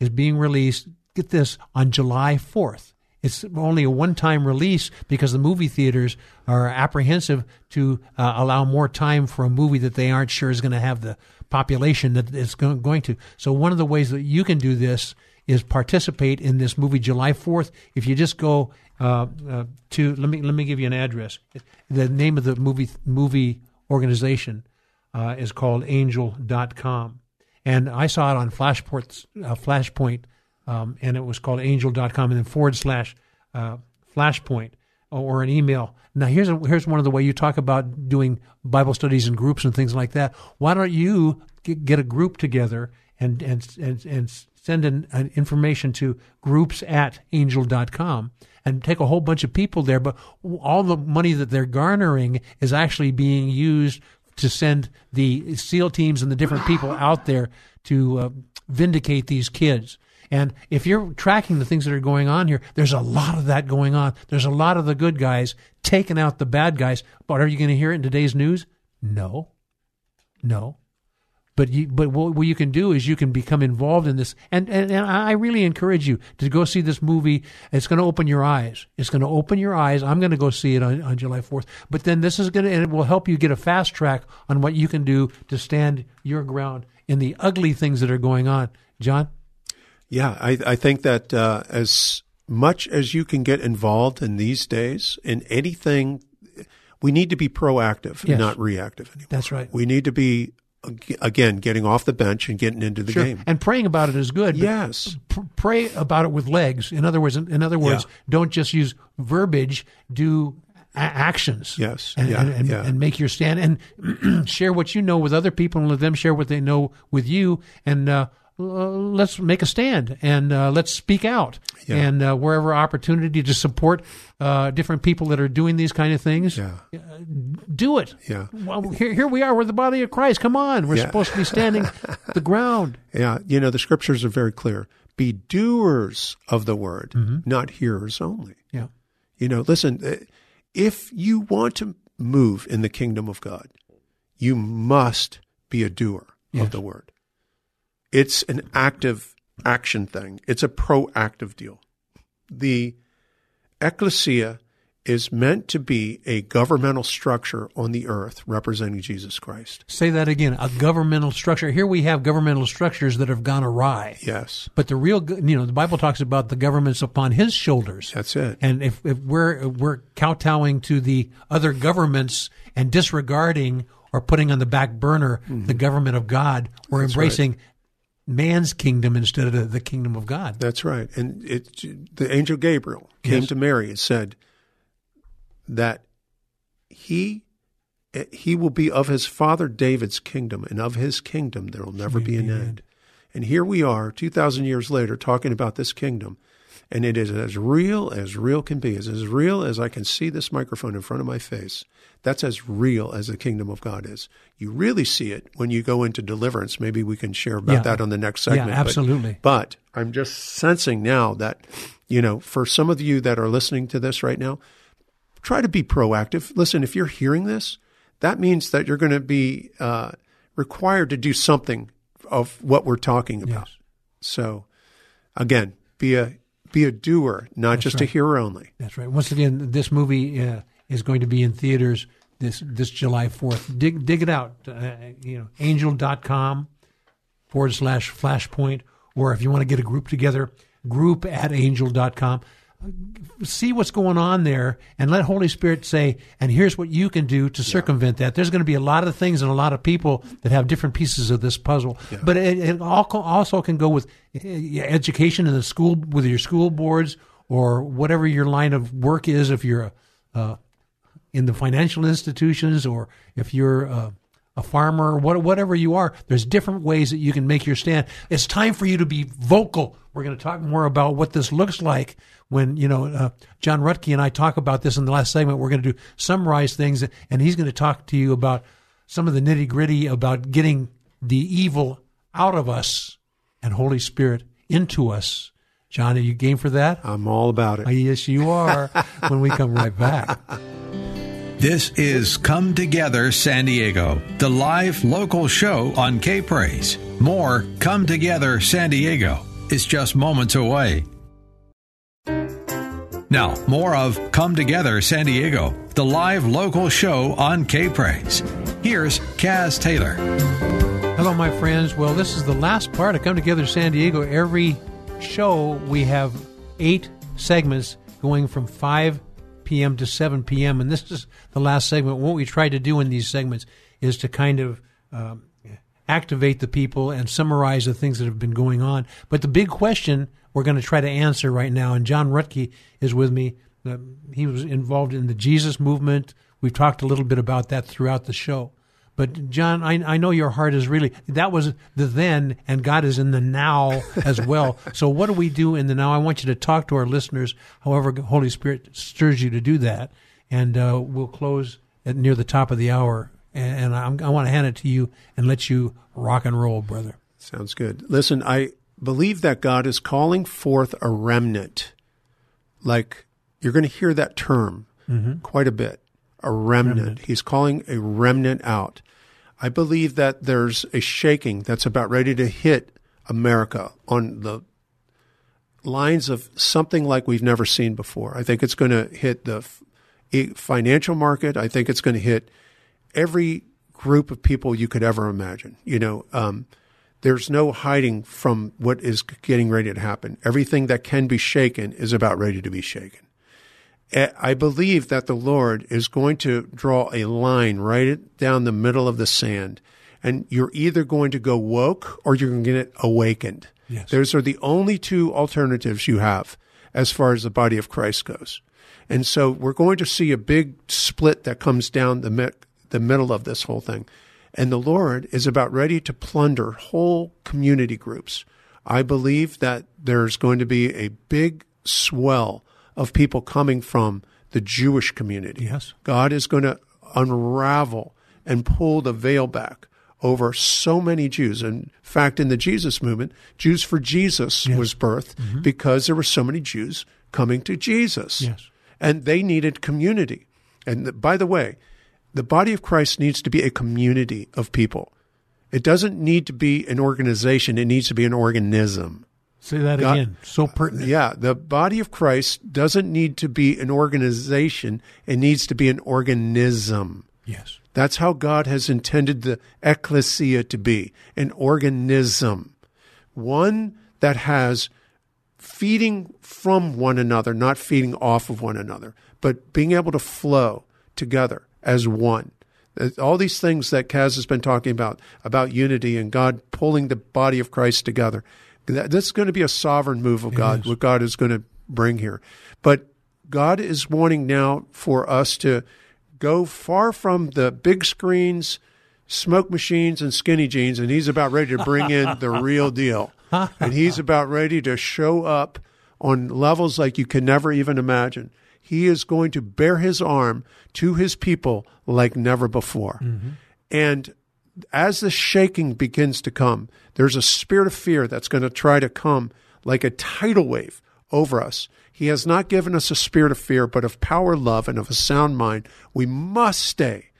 is being released. Get this on July fourth. It's only a one-time release because the movie theaters are apprehensive to uh, allow more time for a movie that they aren't sure is going to have the population that it's going to. So one of the ways that you can do this is participate in this movie July 4th. If you just go uh, uh, to let me let me give you an address. The name of the movie movie organization uh, is called Angel.com, and I saw it on Flashport uh, Flashpoint, um, and it was called Angel.com, and then forward slash uh, Flashpoint or an email. Now here's a, here's one of the way you talk about doing Bible studies in groups and things like that. Why don't you get, get a group together and and and, and send an, an information to groups at angel.com and take a whole bunch of people there, but all the money that they're garnering is actually being used to send the SEAL teams and the different people out there to uh, vindicate these kids. And if you're tracking the things that are going on here, there's a lot of that going on. There's a lot of the good guys taking out the bad guys. But are you going to hear it in today's news? No. No. But you, but what, you can do is you can become involved in this, and, and and I really encourage you to go see this movie. It's going to open your eyes. It's going to open your eyes. I'm going to go see it on, on July 4th. But then this is going to, and it will help you get a fast track on what you can do to stand your ground in the ugly things that are going on. John, Yeah, I, I think that uh, as much as you can get involved in these days in anything, we need to be proactive Yes. not reactive anymore. That's right. We need to be again getting off the bench and getting into the Sure. game. And praying about it is good. Yes. pray about it with legs. In other words, in other words, Yeah. don't just use verbiage. Do a- actions. Yes. And, Yeah. and, and, Yeah. and make your stand and share what you know with other people and let them share what they know with you. And uh, let's make a stand and uh, let's speak out. Yeah. And uh, wherever opportunity to support uh, different people that are doing these kind of things, Yeah. do it. Yeah. Well, here, here we are. We're the body of Christ. Come on. We're Yeah. supposed to be standing the ground. Yeah, you know the scriptures are very clear. Be doers of the word, Mm-hmm. not hearers only. Yeah. You know, listen, uh, if you want to move in the kingdom of God, you must be a doer Yes. of the word. It's an active action thing. It's a proactive deal. The ecclesia is meant to be a governmental structure on the earth representing Jesus Christ. Say that again. A governmental structure. Here we have governmental structures that have gone awry. Yes. But the real, you know, the Bible talks about the government's upon his shoulders. That's it. And if, if we're we're kowtowing to the other governments and disregarding or putting on the back burner mm-hmm. the government of God, we're embracing man's kingdom instead of the, kingdom of God. That's right. And it, the angel Gabriel came Yes. to Mary and said that he he will be of his father David's kingdom, and of his kingdom there will never be an end. And here we are, two thousand years later, talking about this kingdom, and it is as real as real can be. It's as real as I can see this microphone in front of my face. That's as real as the kingdom of God is. You really see it when you go into deliverance. Maybe we can share about Yeah. that on the next Yeah, segment. but- absolutely. but I'm just sensing now that, you know, for some of you that are listening to this right now, try to be proactive. Listen, if you're hearing this, that means that you're going to be uh, required to do something of what we're talking about. Yes. So, again, be a be a doer, not just a hearer only. That's right. Once again, this movie uh, is going to be in theaters this this July 4th. Dig dig it out. Uh, you know, angel.com forward slash flashpoint. Or if you want to get a group together, group at angel.com. See what's going on there and let Holy Spirit say, and here's what you can do to circumvent that. There's going to be a lot of things and a lot of people that have different pieces of this puzzle. But it, it also can go with uh, education in the school, with your school boards or whatever your line of work is. If you're uh, in the financial institutions or if you're uh, a farmer, what, whatever you are, there's different ways that you can make your stand. It's time for you to be vocal. We're going to talk more about what this looks like when, you know, uh, John Ruttkay and I talk about this in the last segment. We're going to do summarize things and he's going to talk to you about some of the nitty gritty about getting the evil out of us and Holy Spirit into us. John, are you game for that? I'm all about it. yes, you are. when we come right back. This is Come Together San Diego, the live local show on K Praise. More Come Together San Diego is just moments away. Now, more of Come Together San Diego, the live local show on K Praise. Here's Cass Taylor. Hello, my friends. Well, this is the last part of Come Together San Diego. Every show, we have eight segments going from 5 p.m. to 7 p.m., and this is the last segment. What we try to do in these segments is to kind of um, activate the people and summarize the things that have been going on. But the big question we're going to try to answer right now, and John Ruttkay is with me. Uh, he was involved in the Jesus movement. We've talked a little bit about that throughout the show. But John, I, I know your heart is really that was the then, and God is in the now as well. so what do we do in the now? I want you to talk to our listeners, however Holy Spirit stirs you to do that, and uh, we'll close at near the top of the hour. And, and I'm, I want to hand it to you and let you rock and roll, brother. Sounds good. Listen, I believe that God is calling forth a remnant. Like you're going to hear that term quite a bit. A remnant. He's calling a remnant out. I believe that there's a shaking that's about ready to hit America on the lines of something like we've never seen before. I think it's going to hit the financial market. I think it's going to hit every group of people you could ever imagine. You know, um, there's no hiding from what is getting ready to happen. Everything that can be shaken is about ready to be shaken. Eh, I believe that the Lord is going to draw a line right down the middle of the sand, and you're either going to go woke or you're going to get awakened. Yes. Those are the only two alternatives you have as far as the body of Christ goes. And so we're going to see a big split that comes down the, mi- the middle of this whole thing. And the Lord is about ready to plunder whole community groups. I believe that there's going to be a big swell of people coming from the Jewish community. Yes. God is going to unravel and pull the veil back over so many Jews. In fact, in the Jesus movement, Jews for Jesus was birthed mm-hmm. because there were so many Jews coming to Jesus. Yes. And they needed community. And by the way, the body of Christ needs to be a community of people. It doesn't need to be an organization, it needs to be an organism. Say that God- again. So pertinent. Yeah, the body of Christ doesn't need to be an organization, it needs to be an organism. Yes. That's how God has intended the ecclesia to be an organism, one that has feeding from one another, not feeding off of one another, but being able to flow together as one. All these things that Cass has been talking about, about unity and God pulling the body of Christ together, this is going to be a sovereign move of God, what God is going to bring here. But God is wanting now for us to go far from the big screens, smoke machines, and skinny jeans, and He's about ready to bring in the real deal. And He's about ready to show up on levels like you can never even imagine. He is going to bear His arm to His people like never before. Mm-hmm. And as the shaking begins to come, there's a spirit of fear that's going to try to come like a tidal wave over us. He has not given us a spirit of fear, but of power, love, and of a sound mind. We must stay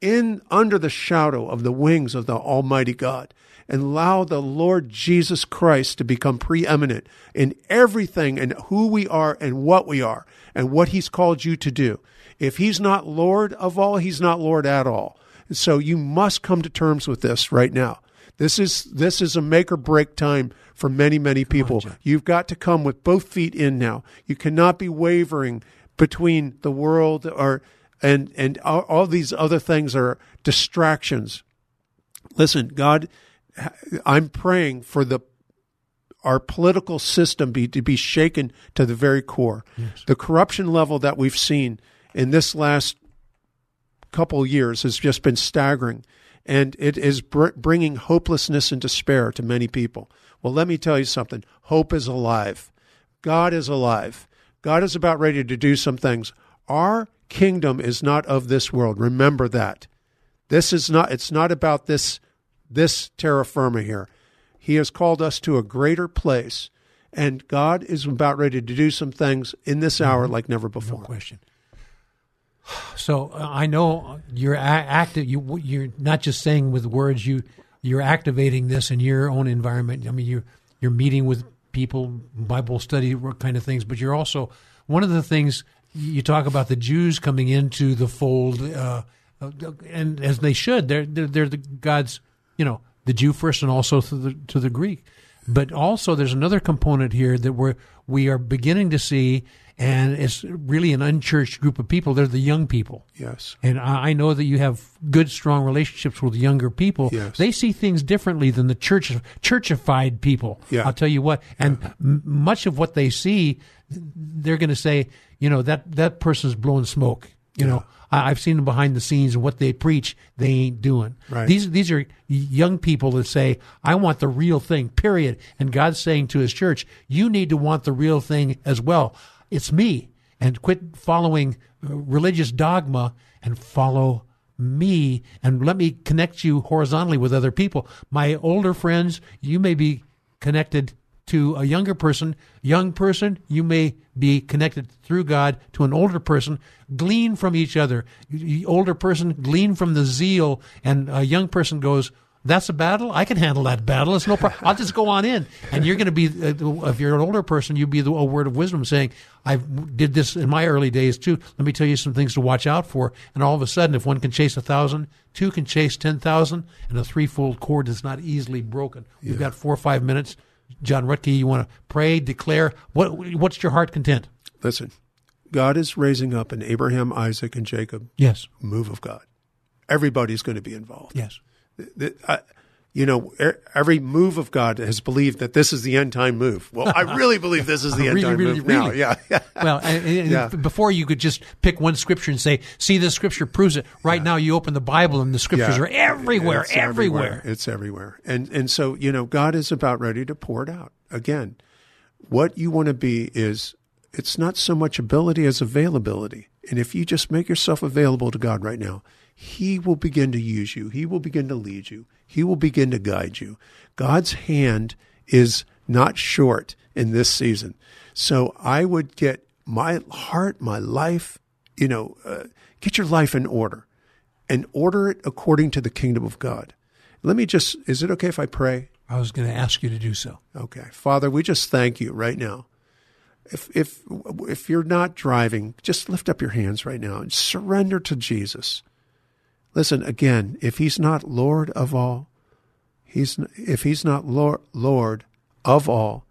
in under the shadow of the wings of the Almighty God and allow the Lord Jesus Christ to become preeminent in everything and who we are and what we are and what He's called you to do. If He's not Lord of all, He's not Lord at all. So you must come to terms with this right now. This is this is a make or break time for many many people. You've got to come with both feet in now. You cannot be wavering between the world or and and all, all these other things are distractions. Listen, God, I'm praying for the our political system be to be shaken to the very core. The corruption level that we've seen in this last couple years has just been staggering, and it is br- bringing hopelessness and despair to many people. Well, let me tell you something: hope is alive. God is alive. God is about ready to do some things. Our kingdom is not of this world. Remember that. This is not. It's not about this this terra firma here. He has called us to a greater place, and God is about ready to do some things in this hour mm-hmm. like never before. question. So uh, I know you're a- active. You you're not just saying with words. You you're activating this in your own environment. I mean, you you're meeting with people, Bible study kind of things. But you're also one of the things you talk about the Jews coming into the fold, uh, uh, and as they should. They're they're, they're the God's you know the Jew first, and also to the to the Greek. But also, there's another component here that we're we are beginning to see, and it's really an unchurched group of people. They're the young people. Yes. And I I know that you have good, strong relationships with younger people. Yes. They see things differently than the church churchified people. Yeah. I'll tell you what. And m- much of what they see, they're going to say, you know, that that person's blowing smoke. You know, I, I've seen them behind the scenes and what they preach, they ain't doing. Right. These these are young people that say, I want the real thing. Period. And God's saying to His church, you need to want the real thing as well. It's me. And quit following uh, religious dogma and follow me and let me connect you horizontally with other people. My older friends, you may be connected to a younger person. Young person, you may be connected through God to an older person. Glean from each other. The older person, glean from the zeal, and a young person goes, that's a battle. I can handle that battle. It's no problem. I'll just go on in. And you're going to be, uh, if you're an older person, you'll be the, a word of wisdom saying, I did this in my early days too. Let me tell you some things to watch out for. And all of a sudden, if one can chase a thousand, two can chase 10,000, and a threefold cord is not easily broken. We've got four or five minutes. John Ruttkay, you want to pray, declare, what, what's your heart content? Listen, God is raising up an Abraham, Isaac, and Jacob Yes. move of God. Everybody's going to be involved. Yes. I- you know, every move of God has believed that this is the end time move. Well, I really believe this is the end Really, time really, move now. really. Yeah, yeah. Well, Yeah. before you could just pick one scripture and say, "See, this scripture proves it." Right now, you open the Bible and the scriptures Yeah. are everywhere, It's everywhere. It's everywhere. And and so, you know, God is about ready to pour it out. Again, what you want to be is it's not so much ability as availability. And if you just make yourself available to God right now, he will begin to use you. He will begin to lead you. He will begin to guide you. God's hand is not short in this season. So I would get my heart, my life, you know, uh, get your life in order and order it according to the kingdom of God. Let me just, is it okay if I pray? I was going to ask you to do so. Okay. Father, we just thank you right now. If, if, if you're not driving, just lift up your hands right now and surrender to Jesus. Listen, again, if he's not Lord of all, he's, if he's not Lord, Lord of all,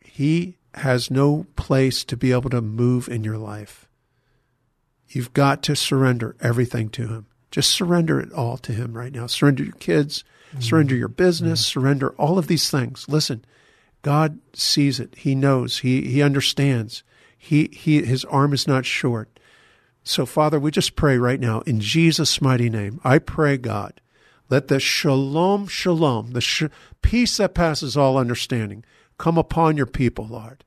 he has no place to be able to move in your life. You've got to surrender everything to him. Just surrender it all to him right now. Surrender your kids, mm-hmm. surrender your business, mm-hmm. surrender all of these things. Listen, God sees it. He knows. He he understands. He he his arm is not short. So Father, we just pray right now in Jesus mighty name. I pray God, let the shalom shalom, the sh- peace that passes all understanding come upon your people, Lord.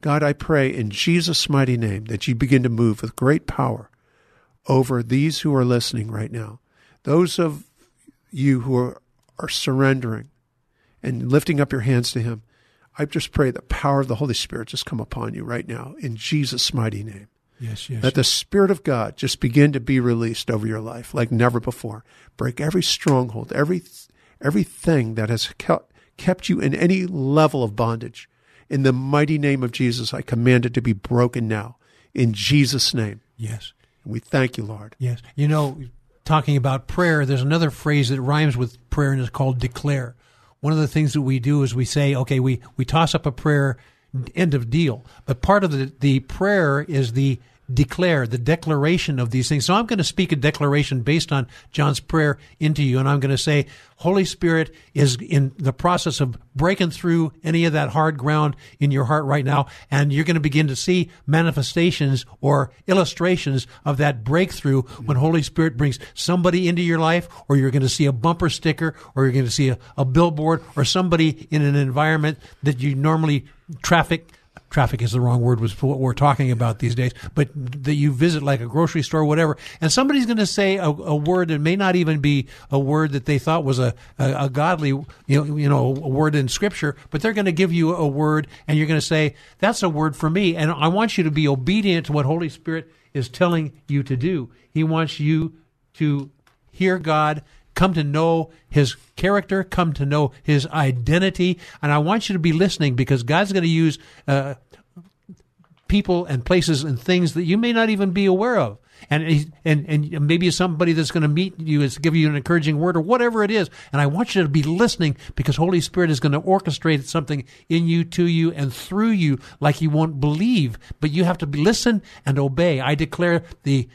God, I pray in Jesus mighty name that you begin to move with great power over these who are listening right now. Those of you who are, are surrendering and lifting up your hands to him. I just pray the power of the Holy Spirit just come upon you right now in Jesus' mighty name. Yes, yes. Let the Spirit of God just begin to be released over your life like never before. Break every stronghold, every everything that has kept, kept you in any level of bondage. In the mighty name of Jesus, I command it to be broken now. In Jesus' name. Yes. And we thank you, Lord. Yes. You know, talking about prayer, there's another phrase that rhymes with prayer and is called declare one of the things that we do is we say, okay, we, we toss up a prayer, end of deal. But part of the, the prayer is the declare, the declaration of these things. So I'm going to speak a declaration based on John's prayer into you. And I'm going to say, Holy Spirit is in the process of breaking through any of that hard ground in your heart right now. And you're going to begin to see manifestations or illustrations of that breakthrough when Holy Spirit brings somebody into your life, or you're going to see a bumper sticker, or you're going to see a, a billboard, or somebody in an environment that you normally traffic traffic is the wrong word was what we're talking about these days, but that you visit like a grocery store, whatever, and somebody's going to say a, a, word that may not even be a word that they thought was a, a, a godly, you know, you know, a word in scripture, but they're going to give you a word and you're going to say, that's a word for me. And I want you to be obedient to what Holy Spirit is telling you to do. He wants you to hear God come to know his character, come to know his identity. And I want you to be listening because God's going to use uh, people and places and things that you may not even be aware of. And, and, and maybe somebody that's going to meet you is give you an encouraging word or whatever it is. And I want you to be listening because Holy Spirit is going to orchestrate something in you, to you, and through you like you won't believe. But you have to listen and obey. I declare the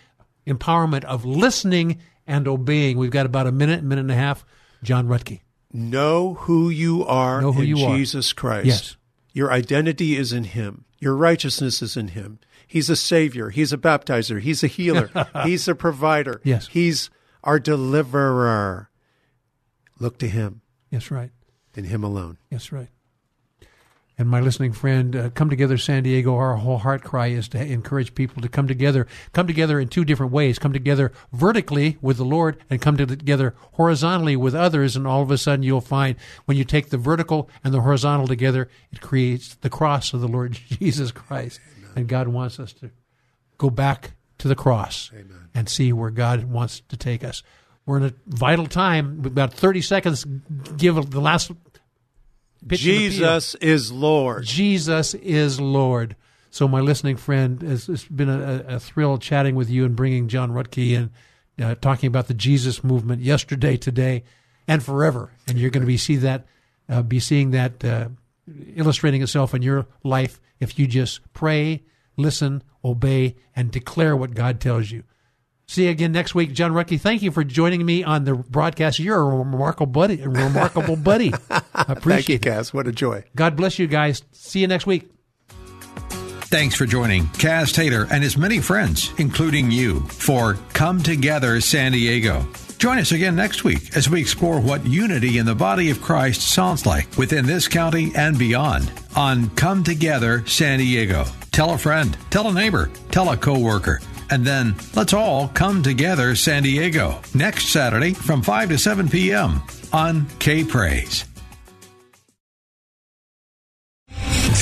empowerment of listening and obeying. We've got about a minute, minute and a half. John Ruttkay. Know who you are know who in you Jesus are. Christ. Yes. Your identity is in Him. Your righteousness is in Him. He's a Savior. He's a baptizer. He's a healer. He's a provider. Yes. He's our deliverer. Look to Him. Yes, right. In Him alone. Yes, right and my listening friend, uh, Come Together San Diego, our whole heart cry is to encourage people to come together, come together in two different ways, come together vertically with the Lord and come together horizontally with others. And all of a sudden you'll find when you take the vertical and the horizontal together, it creates the cross of the Lord Jesus Christ. Amen. And God wants us to go back to the cross Amen. and see where God wants to take us. We're in a vital time. About 30 seconds. Give the last Jesus is Lord. Jesus is Lord. So, my listening friend, it's, it's been a, a, thrill chatting with you and bringing John Ruttkay in, uh, talking about the Jesus movement yesterday, today, and forever. And you're going to be see that, uh, be seeing that uh, illustrating itself in your life if you just pray, listen, obey, and declare what God tells you. See you again next week, John Ruttkay. Thank you for joining me on the broadcast. You're a remarkable buddy. A remarkable buddy. I appreciate Thank you, Cass. What a joy. God bless you guys. See you next week. Thanks for joining Cass Taylor and his many friends, including you, for Come Together San Diego. Join us again next week as we explore what unity in the body of Christ sounds like within this county and beyond on Come Together San Diego. Tell a friend, tell a neighbor, tell a coworker and then let's all come together San Diego next Saturday from 5 to 7 p.m. on K Praise.